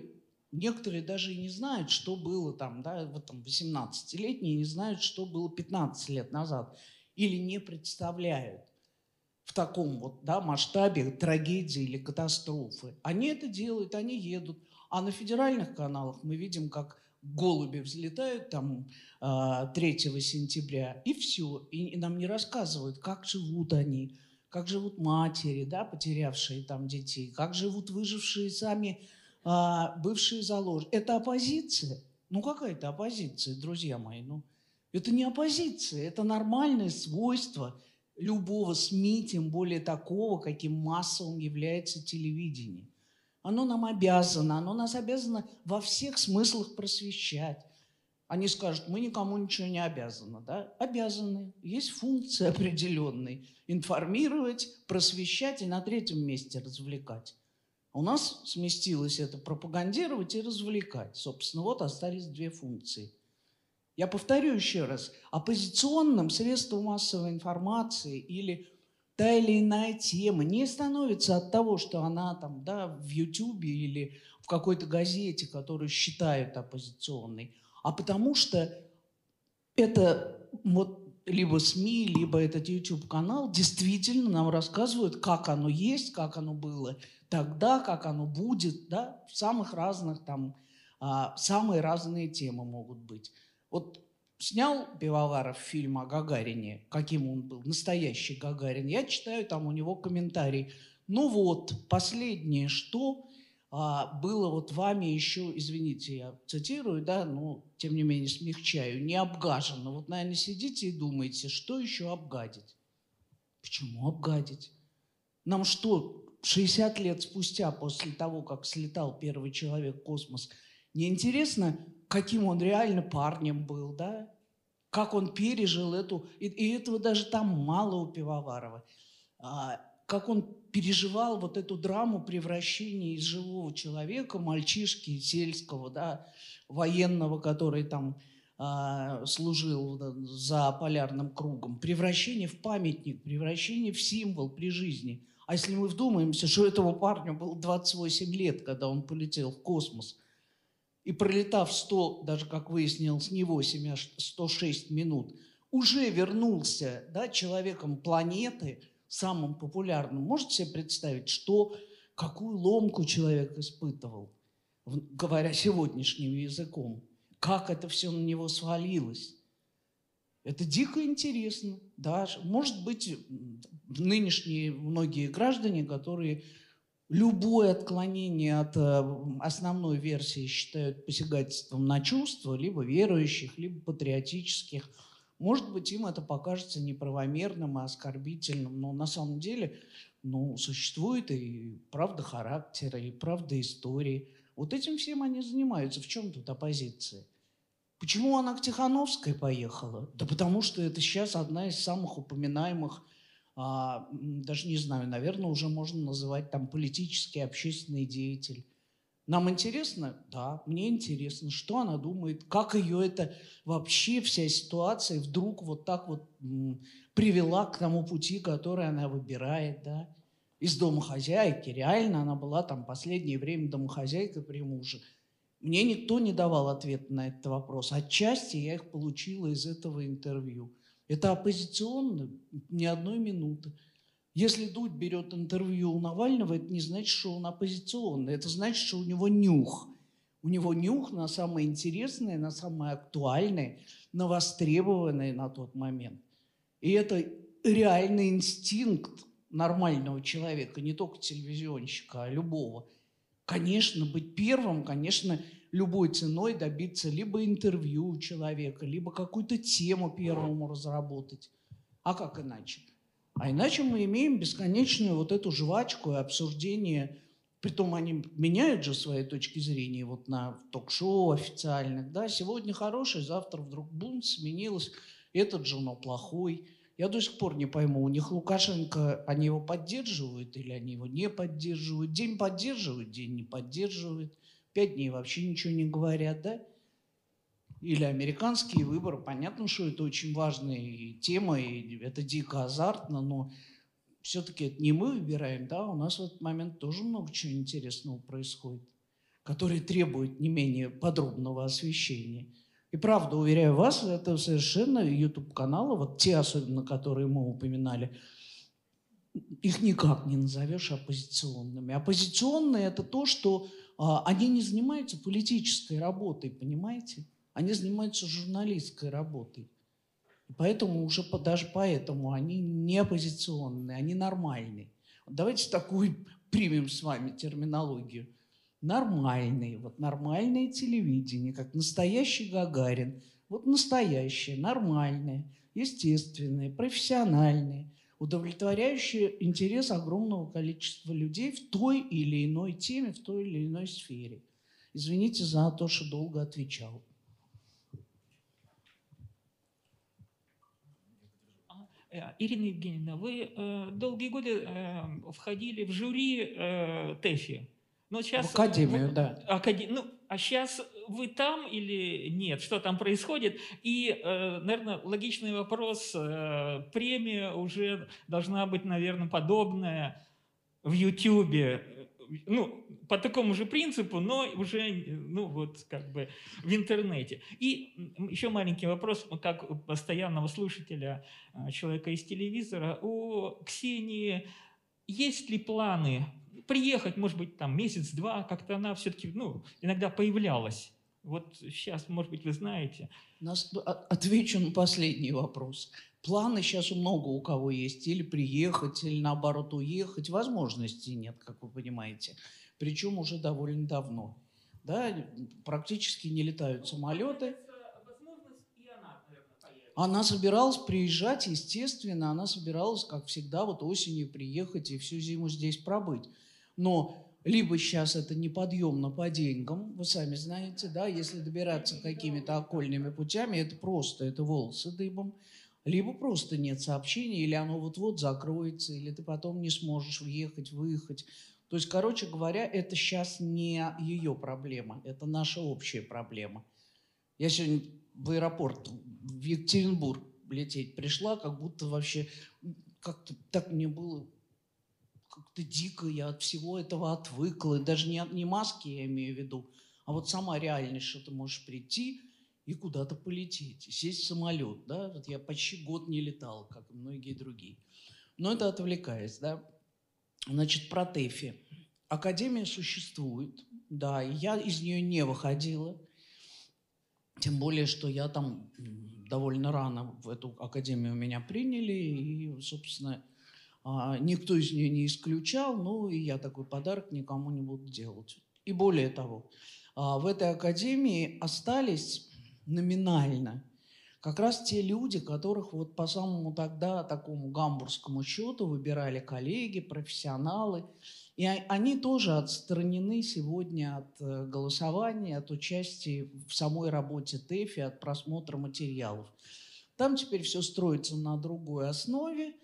некоторые даже и не знают, что было там, да, в этом 18-летние не знают, что было 15 лет назад, или не представляют в таком вот да, масштабе трагедии или катастрофы. Они это делают, они едут. А на федеральных каналах мы видим, как голуби взлетают там 3 а, сентября, и все. И нам не рассказывают, как живут они, как живут матери, да, потерявшие там детей, как живут выжившие сами а, бывшие заложники. Это оппозиция? Ну какая это оппозиция, друзья мои? Ну, это не оппозиция, это нормальное свойство – любого СМИ, тем более такого, каким массовым является телевидение. Оно нам обязано, оно нас обязано во всех смыслах просвещать. Они скажут, мы никому ничего не обязаны. Да? Обязаны. Есть функции определенные. Информировать, просвещать и на третьем месте развлекать. У нас сместилось это пропагандировать и развлекать. Собственно, вот остались две функции – я повторю еще раз, оппозиционным средством массовой информации или та или иная тема не становится от того, что она там, да, в Ютубе или в какой-то газете, которую считают оппозиционной, а потому что это вот либо СМИ, либо этот YouTube-канал действительно нам рассказывают, как оно есть, как оно было тогда, как оно будет, да, в самых разных там, а, самые разные темы могут быть. Вот снял Пивоваров фильм о Гагарине, каким он был, настоящий Гагарин. Я читаю там у него комментарий. Ну вот, последнее, что было вот вами еще, извините, я цитирую, да, но тем не менее смягчаю, не обгажено. Вот, наверное, сидите и думаете, что еще обгадить? Почему обгадить? Нам что, 60 лет спустя, после того, как слетал первый человек в космос, неинтересно каким он реально парнем был, да? как он пережил эту... И, и этого даже там мало у Пивоварова. А, как он переживал вот эту драму превращения из живого человека, мальчишки сельского, да, военного, который там а, служил за полярным кругом, превращение в памятник, превращение в символ при жизни. А если мы вдумаемся, что этому парню было 28 лет, когда он полетел в космос, и пролетав 100, даже как выяснилось, не 8, а 106 минут, уже вернулся да, человеком планеты, самым популярным. Можете себе представить, что, какую ломку человек испытывал, говоря сегодняшним языком? Как это все на него свалилось? Это дико интересно. Да? Может быть, нынешние многие граждане, которые любое отклонение от э, основной версии считают посягательством на чувства, либо верующих, либо патриотических. Может быть, им это покажется неправомерным и оскорбительным, но на самом деле ну, существует и правда характера, и правда истории. Вот этим всем они занимаются. В чем тут оппозиция? Почему она к Тихановской поехала? Да потому что это сейчас одна из самых упоминаемых а, даже не знаю, наверное, уже можно называть там политический, общественный деятель. Нам интересно? Да, мне интересно, что она думает, как ее это вообще вся ситуация вдруг вот так вот привела к тому пути, который она выбирает, да. Из домохозяйки, реально она была там последнее время домохозяйкой при муже. Мне никто не давал ответ на этот вопрос. Отчасти я их получила из этого интервью. Это оппозиционно ни одной минуты. Если Дудь берет интервью у Навального, это не значит, что он оппозиционный. Это значит, что у него нюх. У него нюх на самое интересное, на самое актуальное, на востребованное на тот момент. И это реальный инстинкт нормального человека, не только телевизионщика, а любого. Конечно, быть первым, конечно, любой ценой добиться либо интервью у человека, либо какую-то тему первому разработать. А как иначе? А иначе мы имеем бесконечную вот эту жвачку и обсуждение. Притом они меняют же свои точки зрения вот на ток-шоу официальных. Да? Сегодня хороший, завтра вдруг бум, сменилось. Этот же, но плохой. Я до сих пор не пойму, у них Лукашенко, они его поддерживают или они его не поддерживают. День поддерживают, день не поддерживают. Пять дней вообще ничего не говорят, да? Или американские выборы. Понятно, что это очень важная тема, и это дико азартно, но все-таки это не мы выбираем, да? У нас в этот момент тоже много чего интересного происходит, который требует не менее подробного освещения. И правда, уверяю вас, это совершенно YouTube-каналы, вот те особенно, которые мы упоминали, их никак не назовешь оппозиционными. Оппозиционные – это то, что а, они не занимаются политической работой, понимаете? Они занимаются журналистской работой. поэтому уже даже поэтому они не оппозиционные, они нормальные. Давайте такую [laughs] примем с вами терминологию. Нормальные, вот нормальное телевидение, как настоящий Гагарин. Вот настоящее, нормальное, естественное, профессиональное – удовлетворяющие интерес огромного количества людей в той или иной теме, в той или иной сфере. Извините за то, что долго отвечал. А, Ирина Евгеньевна, вы э, долгие годы э, входили в жюри э, ТЭФИ. Но сейчас, в академию, ну, да. Акаде... Ну, а сейчас вы там или нет? Что там происходит? И, э, наверное, логичный вопрос. Э, премия уже должна быть, наверное, подобная в Ютьюбе. Ну, по такому же принципу, но уже, ну, вот, как бы в интернете. И еще маленький вопрос, как у постоянного слушателя, э, человека из телевизора. У Ксении есть ли планы приехать, может быть, там месяц-два, как-то она все-таки, ну, иногда появлялась. Вот сейчас, может быть, вы знаете. А, отвечу на последний вопрос. Планы сейчас много у кого есть. Или приехать, или наоборот уехать. Возможностей нет, как вы понимаете. Причем уже довольно давно. Да, практически не летают самолеты. Она собиралась приезжать, естественно, она собиралась, как всегда, вот осенью приехать и всю зиму здесь пробыть. Но либо сейчас это неподъемно по деньгам, вы сами знаете, да, если добираться какими-то окольными путями, это просто, это волосы дыбом, либо просто нет сообщений, или оно вот-вот закроется, или ты потом не сможешь въехать, выехать. То есть, короче говоря, это сейчас не ее проблема, это наша общая проблема. Я сегодня в аэропорт в Екатеринбург лететь пришла, как будто вообще как-то так мне было как-то дико, я от всего этого отвыкла. Даже не, не маски я имею в виду, а вот сама реальность, что ты можешь прийти и куда-то полететь, сесть в самолет. Да? Вот я почти год не летал, как и многие другие. Но это отвлекаясь. Да? Значит, про ТЭФИ. Академия существует, да, и я из нее не выходила. Тем более, что я там довольно рано в эту академию меня приняли, и, собственно, а, никто из нее не исключал, ну и я такой подарок никому не буду делать. И более того, а, в этой академии остались номинально как раз те люди, которых вот по самому тогда такому гамбургскому счету выбирали коллеги, профессионалы. И они тоже отстранены сегодня от э, голосования, от участия в самой работе ТЭФИ, от просмотра материалов. Там теперь все строится на другой основе –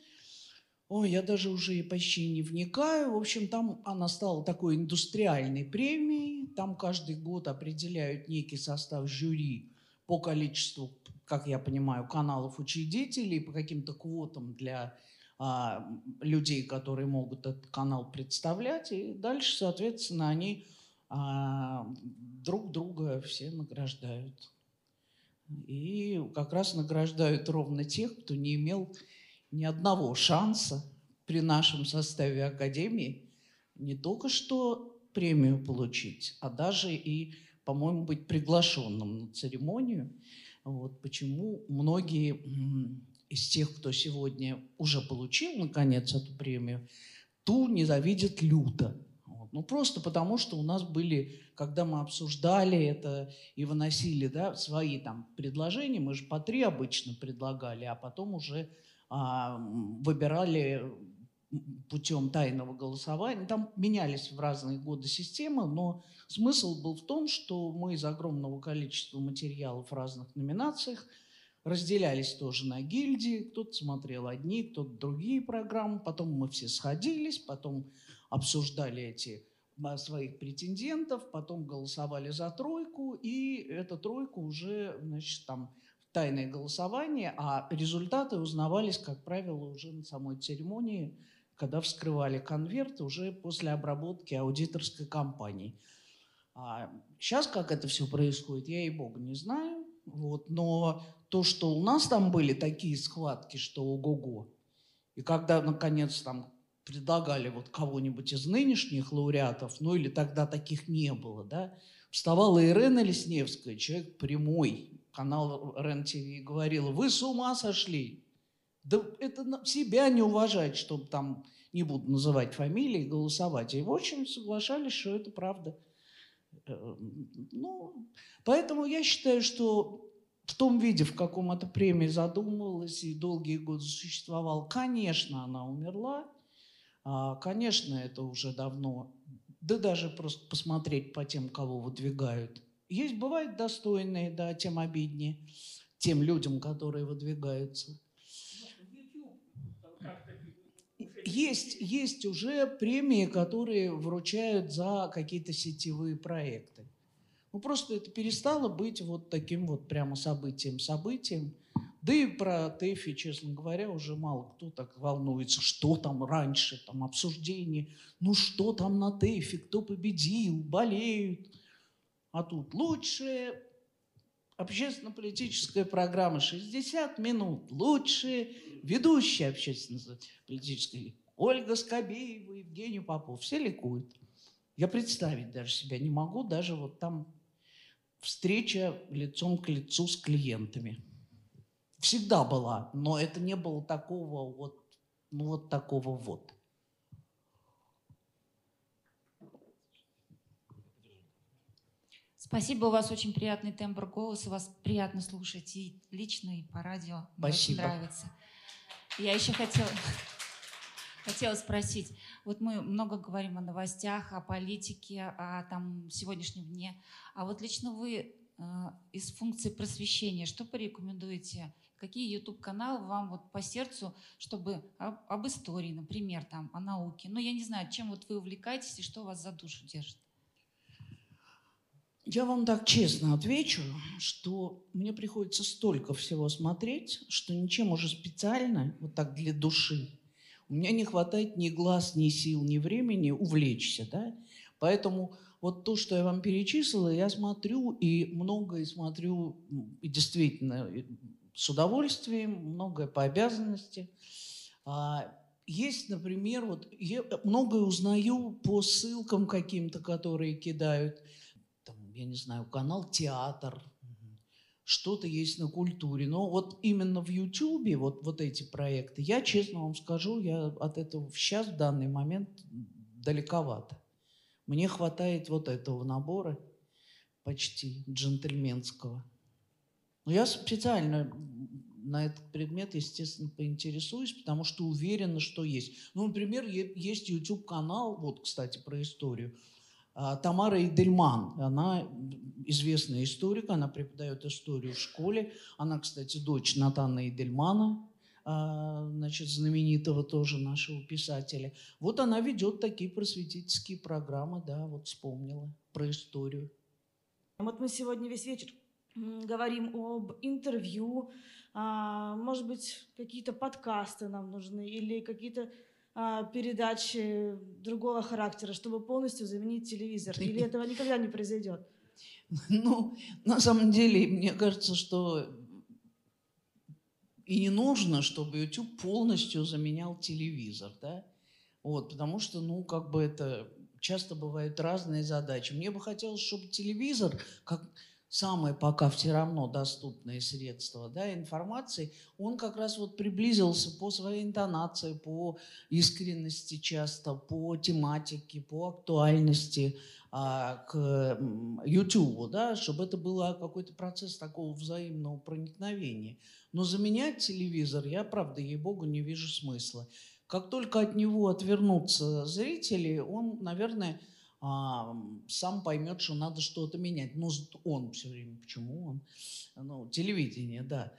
Ой, я даже уже и почти не вникаю. В общем, там она стала такой индустриальной премией. Там каждый год определяют некий состав жюри по количеству, как я понимаю, каналов учредителей, по каким-то квотам для а, людей, которые могут этот канал представлять. И дальше, соответственно, они а, друг друга все награждают. И как раз награждают ровно тех, кто не имел ни одного шанса при нашем составе Академии не только что премию получить, а даже и, по-моему, быть приглашенным на церемонию. Вот почему многие из тех, кто сегодня уже получил, наконец, эту премию, ту ненавидят люто. Вот. Ну, просто потому, что у нас были, когда мы обсуждали это и выносили да, свои там предложения, мы же по три обычно предлагали, а потом уже а, выбирали путем тайного голосования. Там менялись в разные годы системы, но смысл был в том, что мы из огромного количества материалов в разных номинациях разделялись тоже на гильдии. Кто-то смотрел одни, кто-то другие программы. Потом мы все сходились, потом обсуждали эти а, своих претендентов, потом голосовали за тройку, и эту тройку уже, значит, там тайное голосование, а результаты узнавались, как правило, уже на самой церемонии, когда вскрывали конверт уже после обработки аудиторской компании. А сейчас как это все происходит, я и бога не знаю. Вот, но то, что у нас там были такие схватки, что ого-го, и когда, наконец, там предлагали вот кого-нибудь из нынешних лауреатов, ну или тогда таких не было, да, вставала Ирена Лесневская, человек прямой, канал РЕН-ТВ говорила, вы с ума сошли. Да это себя не уважать, чтобы там, не буду называть фамилии, голосовать. И в общем соглашались, что это правда. Э, ну, поэтому я считаю, что в том виде, в каком эта премия задумывалась и долгие годы существовала, конечно, она умерла. А, конечно, это уже давно. Да даже просто посмотреть по тем, кого выдвигают есть, бывают достойные, да, тем обиднее тем людям, которые выдвигаются. Есть, есть уже премии, которые вручают за какие-то сетевые проекты. Ну, просто это перестало быть вот таким вот прямо событием, событием. Да и про ТЭФИ, честно говоря, уже мало кто так волнуется, что там раньше, там обсуждение, ну что там на ТЭФИ, кто победил, болеют. А тут лучшая общественно-политическая программа 60 минут, лучшие ведущие общественно-политической Ольга Скобеева, Евгений Попов, все ликуют. Я представить даже себя не могу, даже вот там встреча лицом к лицу с клиентами. Всегда была, но это не было такого вот, ну вот такого вот. Спасибо, у вас очень приятный тембр голоса, вас приятно слушать и лично, и по радио. Спасибо. Мне очень нравится. Я еще хотела... [laughs] Хотела спросить, вот мы много говорим о новостях, о политике, о там сегодняшнем дне, а вот лично вы э, из функции просвещения что порекомендуете? Какие YouTube-каналы вам вот по сердцу, чтобы об, об истории, например, там, о науке? Ну, я не знаю, чем вот вы увлекаетесь и что вас за душу держит? Я вам так честно отвечу, что мне приходится столько всего смотреть, что ничем уже специально, вот так для души, у меня не хватает ни глаз, ни сил, ни времени увлечься, да? Поэтому вот то, что я вам перечислила, я смотрю и многое смотрю, и действительно, с удовольствием, многое по обязанности. А, есть, например, вот я многое узнаю по ссылкам каким-то, которые кидают – я не знаю, канал «Театр», что-то есть на культуре. Но вот именно в Ютубе вот, вот эти проекты, я честно вам скажу, я от этого сейчас в данный момент далековато. Мне хватает вот этого набора почти джентльменского. Но я специально на этот предмет, естественно, поинтересуюсь, потому что уверена, что есть. Ну, например, есть YouTube-канал, вот, кстати, про историю – а, Тамара Идельман, она известная историк, она преподает историю в школе. Она, кстати, дочь Натана Идельмана, а, значит, знаменитого тоже нашего писателя. Вот она ведет такие просветительские программы, да, вот вспомнила про историю. Вот мы сегодня весь вечер говорим об интервью, а, может быть, какие-то подкасты нам нужны или какие-то передачи другого характера, чтобы полностью заменить телевизор? Или этого никогда не произойдет? [laughs] Ну, на самом деле, мне кажется, что и не нужно, чтобы YouTube полностью заменял телевизор, да? Вот, потому что, ну, как бы это часто бывают разные задачи. Мне бы хотелось, чтобы телевизор, как самое пока все равно доступное средство да, информации, он как раз вот приблизился по своей интонации, по искренности часто, по тематике, по актуальности а, к YouTube, да, чтобы это был какой-то процесс такого взаимного проникновения. Но заменять телевизор я, правда, ей-богу, не вижу смысла. Как только от него отвернутся зрители, он, наверное, а, сам поймет, что надо что-то менять. Ну, он все время, почему он? Ну, телевидение, да.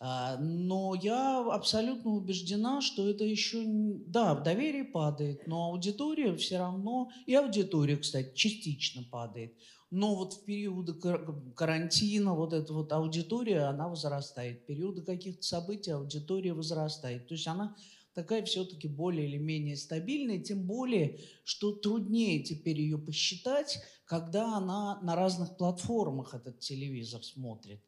А, но я абсолютно убеждена, что это еще, да, доверие падает, но аудитория все равно, и аудитория, кстати, частично падает. Но вот в периоды карантина вот эта вот аудитория, она возрастает. В периоды каких-то событий аудитория возрастает. То есть она такая все-таки более или менее стабильная, тем более, что труднее теперь ее посчитать, когда она на разных платформах этот телевизор смотрит.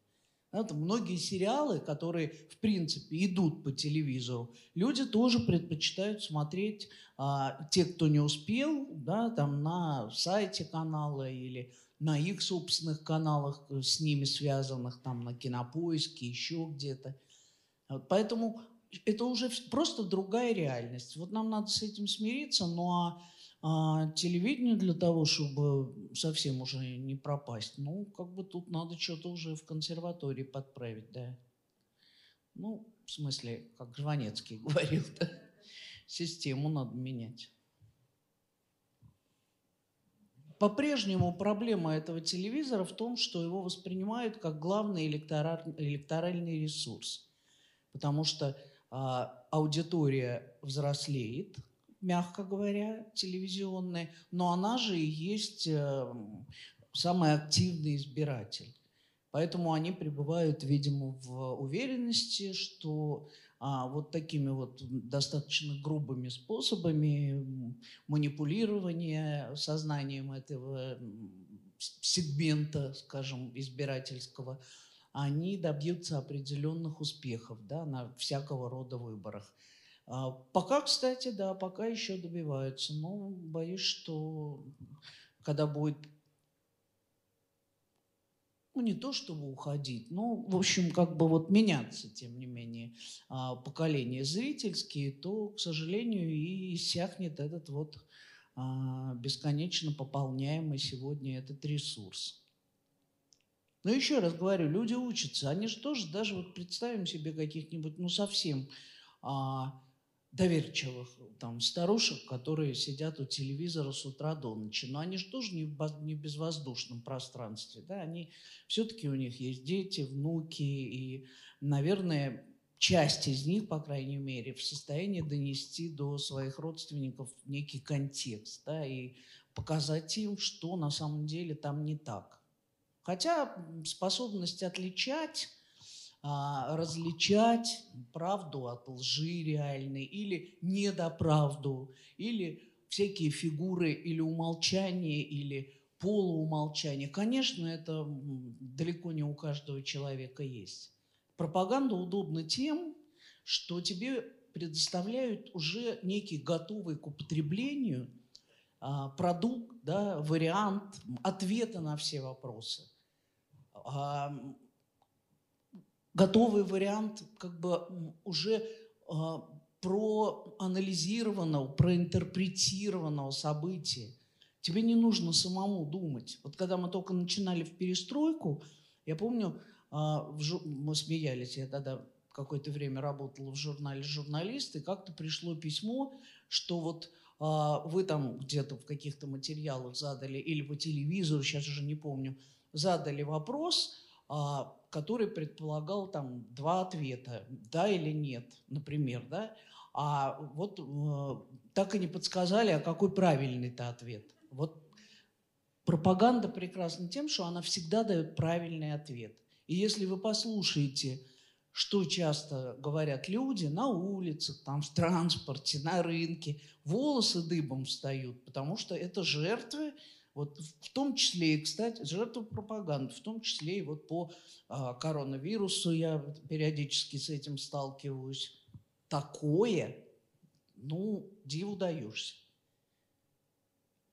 Это многие сериалы, которые, в принципе, идут по телевизору, люди тоже предпочитают смотреть, а, те, кто не успел, да, там на сайте канала или на их собственных каналах э, с ними связанных, там на кинопоиске, еще где-то. Поэтому это уже просто другая реальность. Вот нам надо с этим смириться, ну а, а телевидение для того, чтобы совсем уже не пропасть, ну, как бы тут надо что-то уже в консерватории подправить, да. Ну, в смысле, как Жванецкий [laughs] говорил, да, систему надо менять. По-прежнему проблема этого телевизора в том, что его воспринимают как главный электоральный ресурс. Потому что аудитория взрослеет, мягко говоря, телевизионная, но она же и есть э, самый активный избиратель. Поэтому они пребывают, видимо, в уверенности, что а, вот такими вот достаточно грубыми способами манипулирования сознанием этого сегмента, скажем, избирательского, они добьются определенных успехов да, на всякого рода выборах. А, пока, кстати, да, пока еще добиваются, но боюсь, что когда будет ну, не то чтобы уходить, но, в общем, как бы вот меняться, тем не менее, а, поколения зрительские, то, к сожалению, и иссякнет этот вот а, бесконечно пополняемый сегодня этот ресурс. Но еще раз говорю, люди учатся, они же тоже, даже вот представим себе каких-нибудь, ну совсем а, доверчивых там старушек, которые сидят у телевизора с утра до ночи. Но они же тоже не в, не в безвоздушном пространстве. Да? Они, все-таки у них есть дети, внуки, и, наверное, часть из них, по крайней мере, в состоянии донести до своих родственников некий контекст да, и показать им, что на самом деле там не так. Хотя способность отличать а, различать правду от лжи реальной или недоправду, или всякие фигуры или умолчания, или полуумолчания. Конечно, это далеко не у каждого человека есть. Пропаганда удобна тем, что тебе предоставляют уже некий готовый к употреблению а, продукт, да, вариант ответа на все вопросы. Готовый вариант как бы уже а, проанализированного, проинтерпретированного события. Тебе не нужно самому думать. Вот когда мы только начинали в перестройку, я помню, а, мы смеялись, я тогда какое-то время работала в журнале «Журналист», и как-то пришло письмо, что вот а, вы там где-то в каких-то материалах задали, или по телевизору, сейчас уже не помню, задали вопрос, а, который предполагал там два ответа, да или нет, например, да, а вот э, так и не подсказали, а какой правильный-то ответ. Вот пропаганда прекрасна тем, что она всегда дает правильный ответ. И если вы послушаете, что часто говорят люди на улицах, там, в транспорте, на рынке, волосы дыбом встают, потому что это жертвы, вот в том числе кстати, жертвы пропаганды, в том числе и вот по а, коронавирусу я периодически с этим сталкиваюсь. Такое, ну, диву даешься.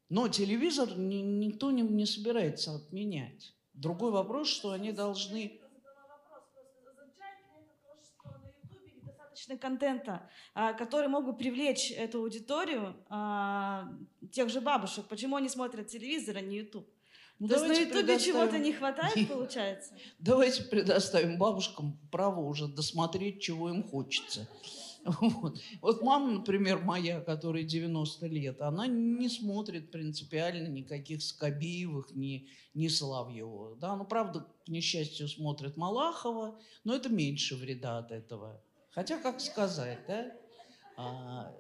Но телевизор ни- никто не, не собирается отменять. Другой вопрос, что они должны... достаточно контента, а, который мог бы привлечь эту аудиторию а, тех же бабушек. Почему они смотрят телевизор, а не YouTube? Ну, То есть на Ютубе чего-то не хватает, [laughs] получается? Давайте предоставим бабушкам право уже досмотреть, чего им хочется. Вот. вот мама, например, моя, которой 90 лет, она не смотрит принципиально никаких Скобеевых, ни, ни Соловьева. Да? Ну, правда, к несчастью, смотрит Малахова, но это меньше вреда от этого. Хотя, как сказать, да?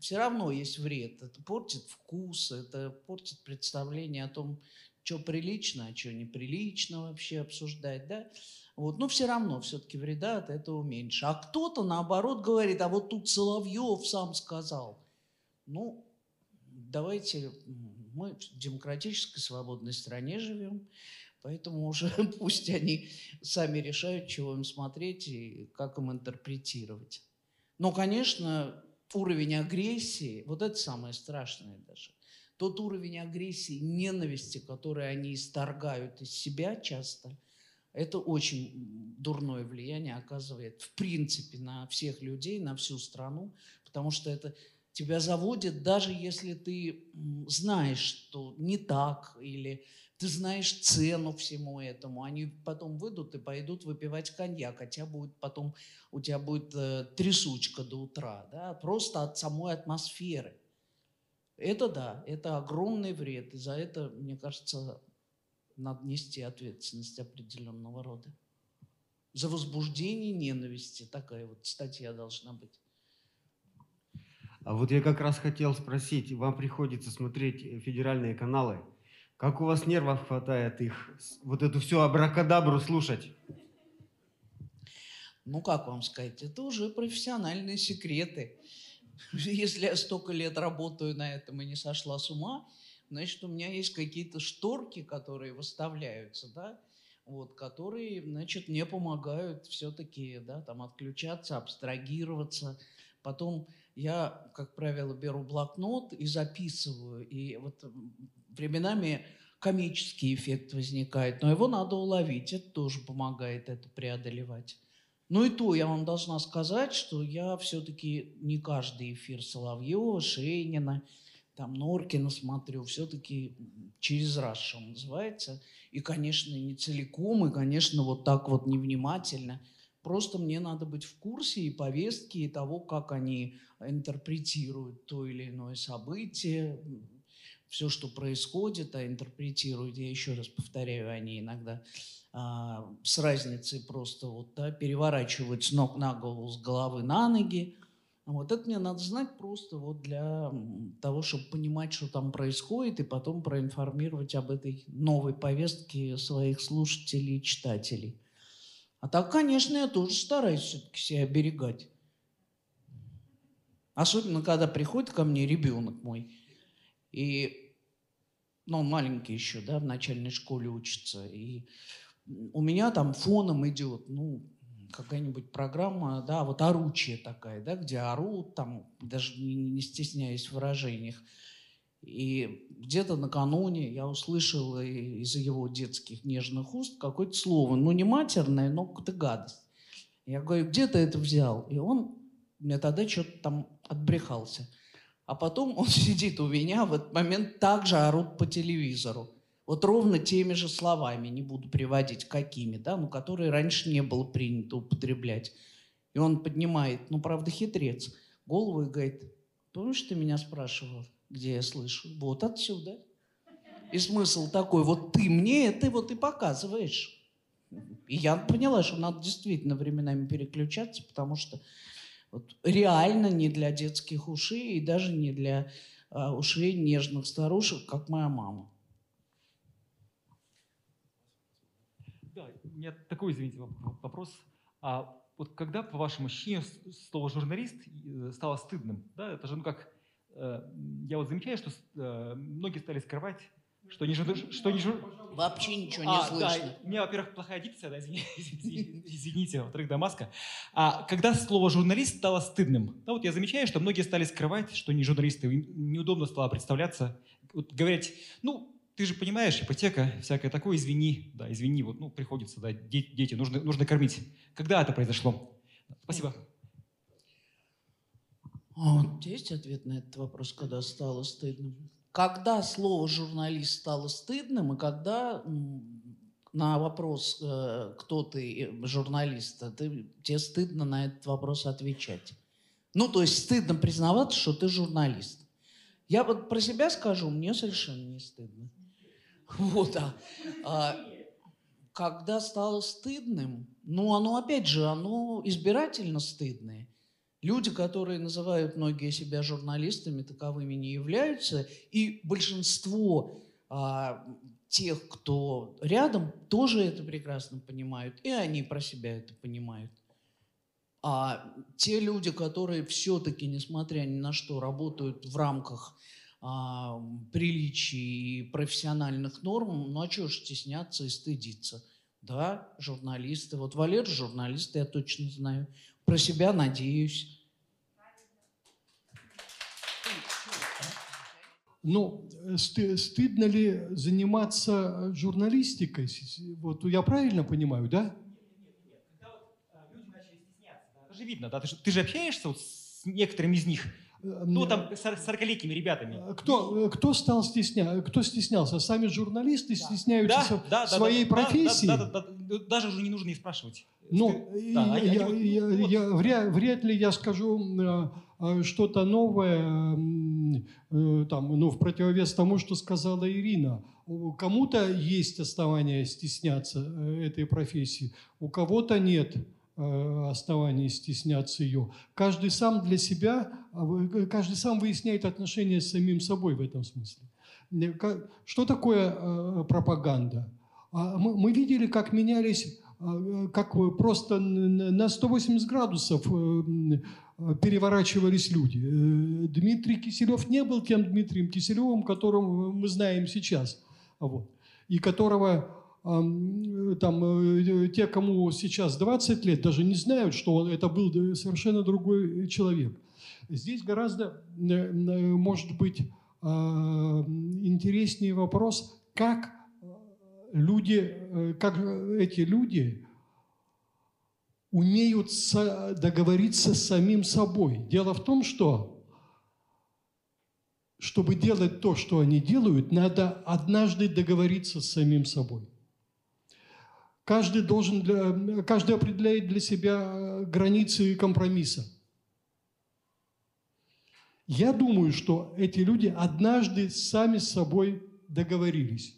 все равно есть вред. Это портит вкус, это портит представление о том, что прилично, а что неприлично вообще обсуждать, да? Вот, но все равно все-таки вреда от этого меньше. А кто-то, наоборот, говорит, а вот тут Соловьев сам сказал. Ну, давайте, мы в демократической свободной стране живем, поэтому уже [laughs] пусть они сами решают, чего им смотреть и как им интерпретировать. Но, конечно, уровень агрессии, вот это самое страшное даже, тот уровень агрессии, ненависти, который они исторгают из себя часто, это очень дурное влияние оказывает в принципе на всех людей, на всю страну, потому что это тебя заводит, даже если ты знаешь, что не так, или ты знаешь цену всему этому. Они потом выйдут и пойдут выпивать коньяк, а тебя будет потом, у тебя будет э, трясучка до утра, да, просто от самой атмосферы. Это да, это огромный вред, и за это, мне кажется, надо нести ответственность определенного рода. За возбуждение ненависти такая вот статья должна быть. А вот я как раз хотел спросить, вам приходится смотреть э, федеральные каналы. Как у вас нервов хватает их, вот эту всю абракадабру слушать? Ну, как вам сказать, это уже профессиональные секреты. [laughs] Если я столько лет работаю на этом и не сошла с ума, значит, у меня есть какие-то шторки, которые выставляются, да, вот, которые, значит, мне помогают все-таки, да, там, отключаться, абстрагироваться. Потом я, как правило, беру блокнот и записываю. И вот временами комический эффект возникает, но его надо уловить, это тоже помогает это преодолевать. Ну и то я вам должна сказать, что я все-таки не каждый эфир Соловьева, Шейнина, там Норкина смотрю, все-таки через раз, что называется. И, конечно, не целиком, и, конечно, вот так вот невнимательно. Просто мне надо быть в курсе и повестки, и того, как они интерпретируют то или иное событие, все, что происходит, а интерпретируют, я еще раз повторяю, они иногда а, с разницей просто вот, да, переворачивают с ног на голову, с головы на ноги. Вот это мне надо знать просто вот для того, чтобы понимать, что там происходит, и потом проинформировать об этой новой повестке своих слушателей и читателей. А так, конечно, я тоже стараюсь все-таки себя оберегать. Особенно, когда приходит ко мне ребенок мой, и, ну, он маленький еще, да, в начальной школе учится, и у меня там фоном идет, ну, какая-нибудь программа, да, вот оручие такая, да, где орут, там, даже не, не стесняясь в выражениях. И где-то накануне я услышал из его детских нежных уст какое-то слово, ну не матерное, но какая-то гадость. Я говорю, где ты это взял? И он мне тогда что-то там отбрехался. А потом он [laughs] сидит у меня, в этот момент также орут по телевизору. Вот ровно теми же словами, не буду приводить какими, да, но которые раньше не было принято употреблять. И он поднимает, ну, правда, хитрец, голову и говорит, помнишь, ты меня спрашивал, где я слышу? Вот отсюда. И смысл такой, вот ты мне это вот и показываешь. И я поняла, что надо действительно временами переключаться, потому что вот реально не для детских ушей и даже не для а, ушей нежных старушек, как моя мама. Да, у меня такой, извините, вопрос. А вот когда, по вашему ощущению, слово «журналист» э, стало стыдным? Да, это же, ну как, э, я вот замечаю, что э, многие стали скрывать, что не, что не жур... Вообще ничего не а, слышно. Да, у меня, во-первых, плохая дикция, да, извините, [laughs] извините во-вторых, Дамаска. А когда слово «журналист» стало стыдным? Да, вот я замечаю, что многие стали скрывать, что не журналисты, им неудобно стало представляться, вот говорить, ну, ты же понимаешь, ипотека, всякое такое, извини, да, извини, вот, ну, приходится, да, дети, дети нужно, нужно кормить. Когда это произошло? Спасибо. А вот есть ответ на этот вопрос, когда стало стыдным? Когда слово «журналист» стало стыдным, и когда на вопрос, э, кто ты, э, журналист, а ты, тебе стыдно на этот вопрос отвечать. Ну, то есть стыдно признаваться, что ты журналист. Я вот про себя скажу, мне совершенно не стыдно. [laughs] Вот, а, а когда стало стыдным, ну, оно, опять же, оно избирательно стыдное. Люди, которые называют многие себя журналистами, таковыми не являются, и большинство а, тех, кто рядом, тоже это прекрасно понимают, и они про себя это понимают. А те люди, которые все-таки, несмотря ни на что, работают в рамках а, приличий и профессиональных норм, ну а чего ж стесняться и стыдиться? Да, журналисты. Вот Валер журналист, я точно знаю. Про себя надеюсь. Ну, сты, стыдно ли заниматься журналистикой? Вот я правильно понимаю, да? Же видно, да? Ты же, ты же общаешься вот с некоторыми из них. Ну, там, с 40-летними ребятами. Кто, кто стал стесня... кто стеснялся? Сами журналисты да. стесняются да, да, своей да, профессии? Да, да, да, да, даже уже не нужно их спрашивать. Ну, да, я, я, я, вот. я, вряд, вряд ли я скажу э, что-то новое, э, там, ну, в противовес тому, что сказала Ирина. Кому-то есть основания стесняться э, этой профессии, у кого-то нет. Э, оснований стесняться ее. Каждый сам для себя, а каждый сам выясняет отношения с самим собой в этом смысле. Что такое э, пропаганда? А мы видели, как менялись, э, как просто на 180 градусов переворачивались люди. Дмитрий Киселев не был тем Дмитрием Киселевым, которым мы знаем сейчас. Вот. И которого там, э, те, кому сейчас 20 лет, даже не знают, что он, это был совершенно другой человек. Здесь гораздо, э, может быть, а, интереснее вопрос, как люди, э, как эти люди умеют договориться с самим собой. Дело в том, что чтобы делать то, что они делают, надо однажды договориться с самим собой. Каждый должен для, каждый определяет для себя э, границы компромисса. Я думаю, что эти люди однажды сами с собой договорились.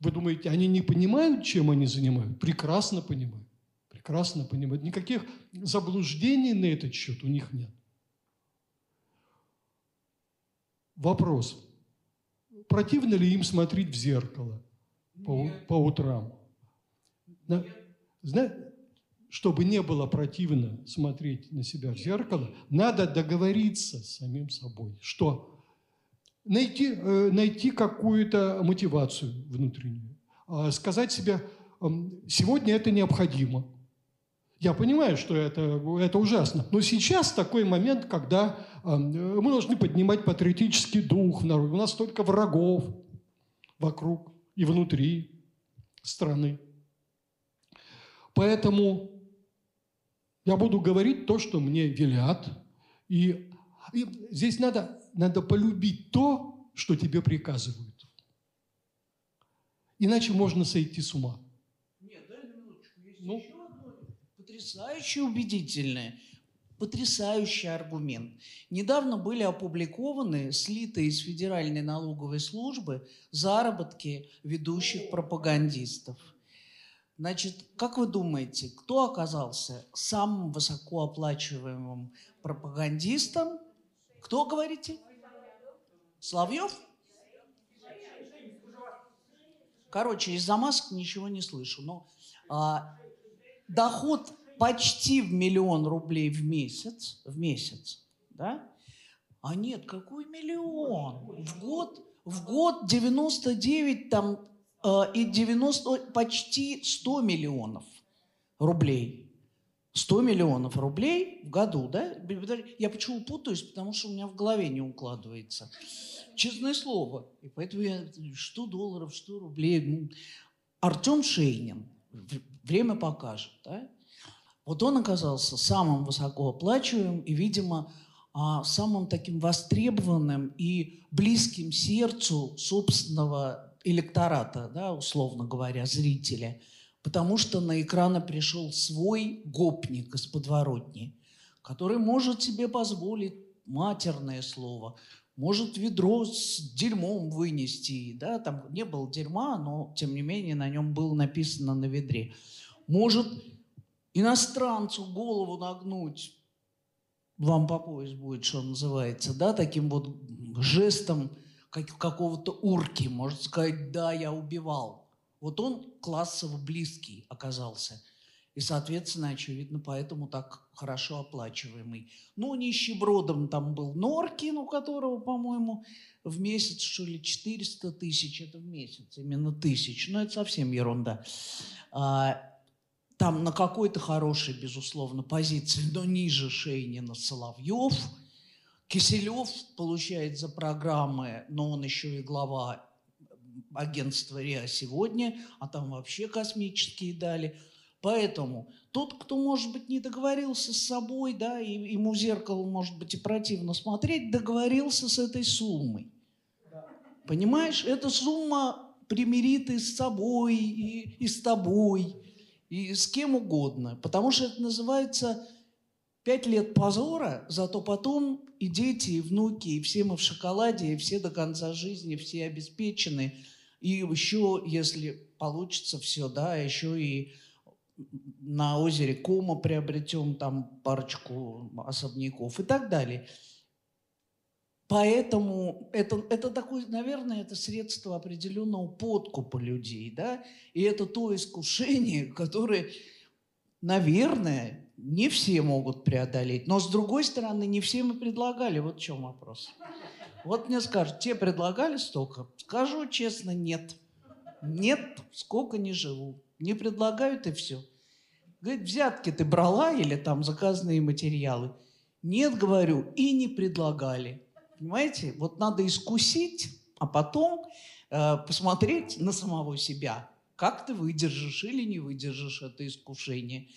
Вы думаете, они не понимают, чем они занимают? Прекрасно понимают. Прекрасно понимают. Никаких заблуждений на этот счет у них нет. Вопрос. Противно ли им смотреть в зеркало по, по утрам? На, зна, чтобы не было противно смотреть на себя в зеркало, надо договориться с самим собой, что найти, э, найти какую-то мотивацию внутреннюю, э, сказать себе, сегодня это необходимо. Я понимаю, что это, это ужасно, но сейчас такой момент, когда э, мы должны поднимать патриотический дух в народе. У нас столько врагов вокруг и внутри страны. Поэтому я буду говорить то, что мне велят. И, и здесь надо, надо полюбить то, что тебе приказывают. Иначе можно сойти с ума. Нет, дай минуточку. Есть ну? еще потрясающе убедительное, потрясающий аргумент. Недавно были опубликованы, слитые из Федеральной налоговой службы, заработки ведущих пропагандистов – Значит, как вы думаете, кто оказался самым высокооплачиваемым пропагандистом? Кто, говорите? Славьев? Короче, из-за масок ничего не слышу. Но а, доход почти в миллион рублей в месяц, в месяц, да? А нет, какой миллион? В год, в год 99 там Э, и 90, почти 100 миллионов рублей. 100 миллионов рублей в году, да? Я почему путаюсь? Потому что у меня в голове не укладывается. Честное слово. И поэтому я, что долларов, что рублей. Артем Шейнин, время покажет, да? Вот он оказался самым высокооплачиваемым и, видимо, а, самым таким востребованным и близким сердцу собственного электората, да, условно говоря, зрителя, потому что на экраны пришел свой гопник из подворотни, который может себе позволить матерное слово, может ведро с дерьмом вынести, да, там не было дерьма, но тем не менее на нем было написано на ведре. Может иностранцу голову нагнуть, вам по пояс будет, что называется, да, таким вот жестом, как, какого-то урки, может сказать, да, я убивал. Вот он классово близкий оказался. И, соответственно, очевидно, поэтому так хорошо оплачиваемый. Ну, нищебродом там был Норкин, у которого, по-моему, в месяц, что ли, 400 тысяч, это в месяц, именно тысяч. Но это совсем ерунда. А, там на какой-то хорошей, безусловно, позиции, но ниже Шейнина Соловьев – Киселев получает за программы, но он еще и глава агентства РИА сегодня, а там вообще космические дали. Поэтому тот, кто, может быть, не договорился с собой, да, и ему зеркало, может быть, и противно смотреть, договорился с этой суммой. Понимаешь, эта сумма примирит и с собой, и, и с тобой, и с кем угодно. Потому что это называется пять лет позора, зато потом и дети, и внуки, и все мы в шоколаде, и все до конца жизни, все обеспечены. И еще, если получится все, да, еще и на озере Кома приобретем там парочку особняков и так далее. Поэтому это, это такое, наверное, это средство определенного подкупа людей, да, и это то искушение, [laughs] которое, наверное, не все могут преодолеть. Но с другой стороны, не всем и предлагали. Вот в чем вопрос. Вот мне скажут, тебе предлагали столько? Скажу честно, нет. Нет, сколько не живу. Не предлагают и все. Говорит, взятки ты брала или там заказанные материалы? Нет, говорю, и не предлагали. Понимаете? Вот надо искусить, а потом э, посмотреть на самого себя. Как ты выдержишь или не выдержишь это искушение.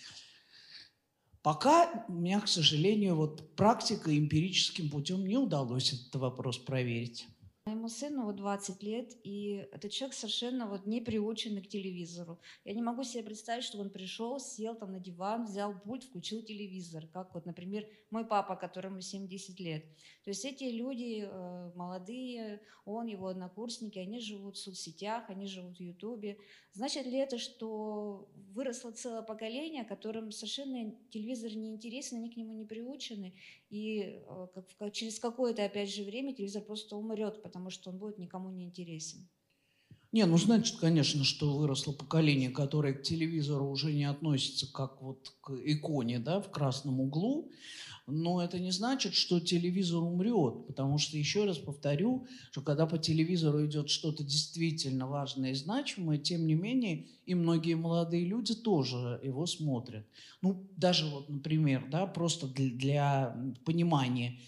Пока у меня, к сожалению, вот практика эмпирическим путем не удалось этот вопрос проверить. Моему сыну вот 20 лет, и этот человек совершенно вот не приучен к телевизору. Я не могу себе представить, что он пришел, сел там на диван, взял пульт, включил телевизор, как вот, например, мой папа, которому 70 лет. То есть эти люди э, молодые, он, его однокурсники, они живут в соцсетях, они живут в Ютубе. Значит ли это, что выросло целое поколение, которым совершенно телевизор не интересен, они к нему не приучены, и э, через какое-то, опять же, время телевизор просто умрет, потому что он будет никому не интересен. Не, ну значит, конечно, что выросло поколение, которое к телевизору уже не относится как вот к иконе, да, в красном углу. Но это не значит, что телевизор умрет, потому что, еще раз повторю, что когда по телевизору идет что-то действительно важное и значимое, тем не менее, и многие молодые люди тоже его смотрят. Ну, даже вот, например, да, просто для, для понимания,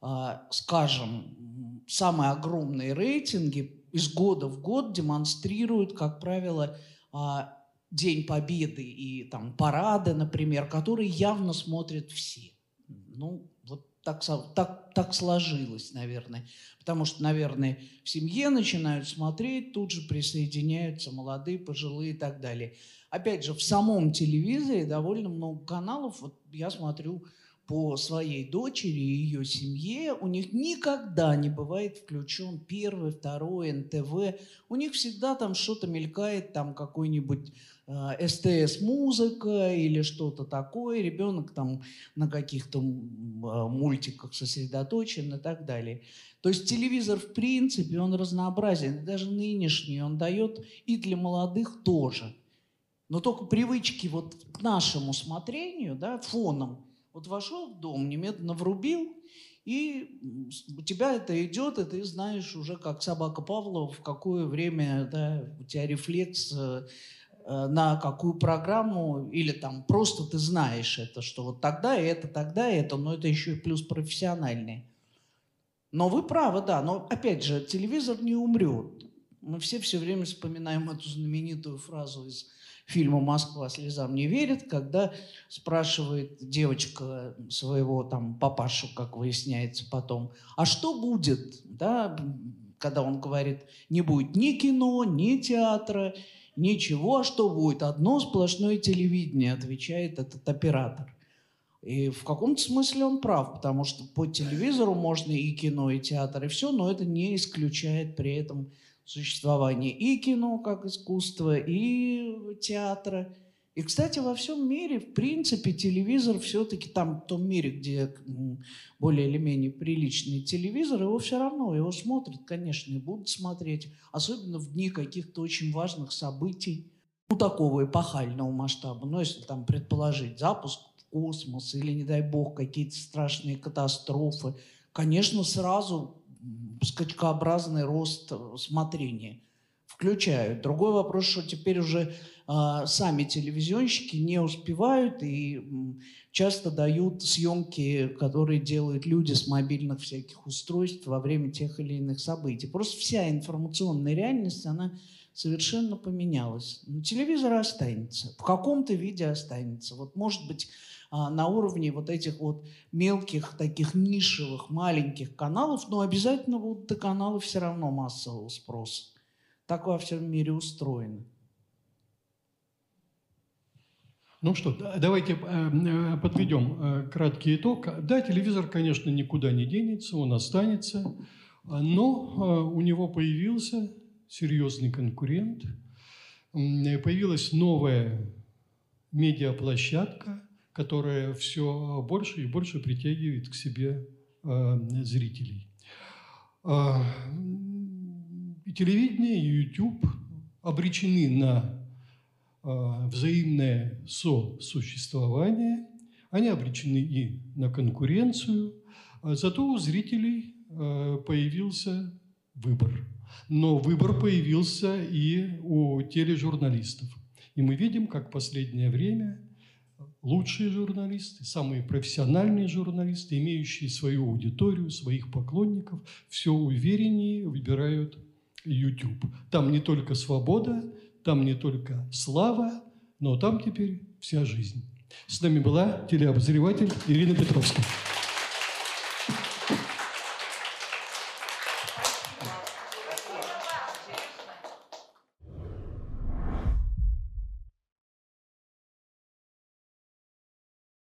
а, скажем, самые огромные рейтинги из года в год демонстрируют, как правило, а, День Победы и там парады, например, которые явно смотрят все. Ну, вот так, так, так сложилось, наверное. Потому что, наверное, в семье начинают смотреть, тут же присоединяются молодые, пожилые и так далее. Опять же, в самом телевизоре довольно много каналов. Вот я смотрю по своей дочери и ее семье, у них никогда не бывает включен первый, второй, НТВ. У них всегда там что-то мелькает, там какой-нибудь э, СТС-музыка или что-то такое. Ребенок там на каких-то э, мультиках сосредоточен и так далее. То есть телевизор, в принципе, он разнообразен. Даже нынешний он дает и для молодых тоже. Но только привычки вот к нашему смотрению, да, фоном, вот вошел в дом, немедленно врубил, и у тебя это идет, и ты знаешь уже, как собака Павлова, в какое время да, у тебя рефлекс э, э, на какую программу, или там просто ты знаешь это, что вот тогда это, тогда это, но это еще и плюс профессиональный. Но вы правы, да, но опять же, телевизор не умрет. Мы все все время вспоминаем эту знаменитую фразу из фильма «Москва слезам не верит», когда спрашивает девочка своего там папашу, как выясняется потом, а что будет, да, когда он говорит, не будет ни кино, ни театра, ничего, а что будет? Одно сплошное телевидение, отвечает этот оператор. И в каком-то смысле он прав, потому что по телевизору можно и кино, и театр, и все, но это не исключает при этом существование и кино как искусства, и театра. И, кстати, во всем мире, в принципе, телевизор все-таки там, в том мире, где более или менее приличный телевизор, его все равно, его смотрят, конечно, и будут смотреть, особенно в дни каких-то очень важных событий, ну, такого эпохального масштаба. Ну, если там предположить запуск в космос или, не дай бог, какие-то страшные катастрофы, конечно, сразу скачкообразный рост э, смотрения включают. Другой вопрос, что теперь уже а, сами телевизионщики не успевают и часто дают съемки, которые делают люди с мобильных всяких устройств во время тех или иных событий. Просто вся информационная реальность, она совершенно поменялась. Но телевизор останется, в каком-то виде останется. Вот может быть на уровне вот этих вот мелких таких нишевых маленьких каналов, но обязательно будут и каналы все равно массового спроса. Так во всем мире устроено. Ну что, да- давайте э, э, подведем э, краткий итог. Да, телевизор, конечно, никуда не денется, он останется, а, но у него появился серьезный конкурент, появилась новая медиаплощадка, которая все больше и больше притягивает к себе э, зрителей. М, И телевидение, и YouTube обречены на а, взаимное сосуществование, они обречены и на конкуренцию, зато у зрителей а, появился выбор. Но выбор появился и у тележурналистов. И мы видим, как в последнее время лучшие журналисты, самые профессиональные журналисты, имеющие свою аудиторию, своих поклонников, все увереннее выбирают YouTube. Там не только свобода, там не только слава, но там теперь вся жизнь. С нами была телеобозреватель Ирина Петровская.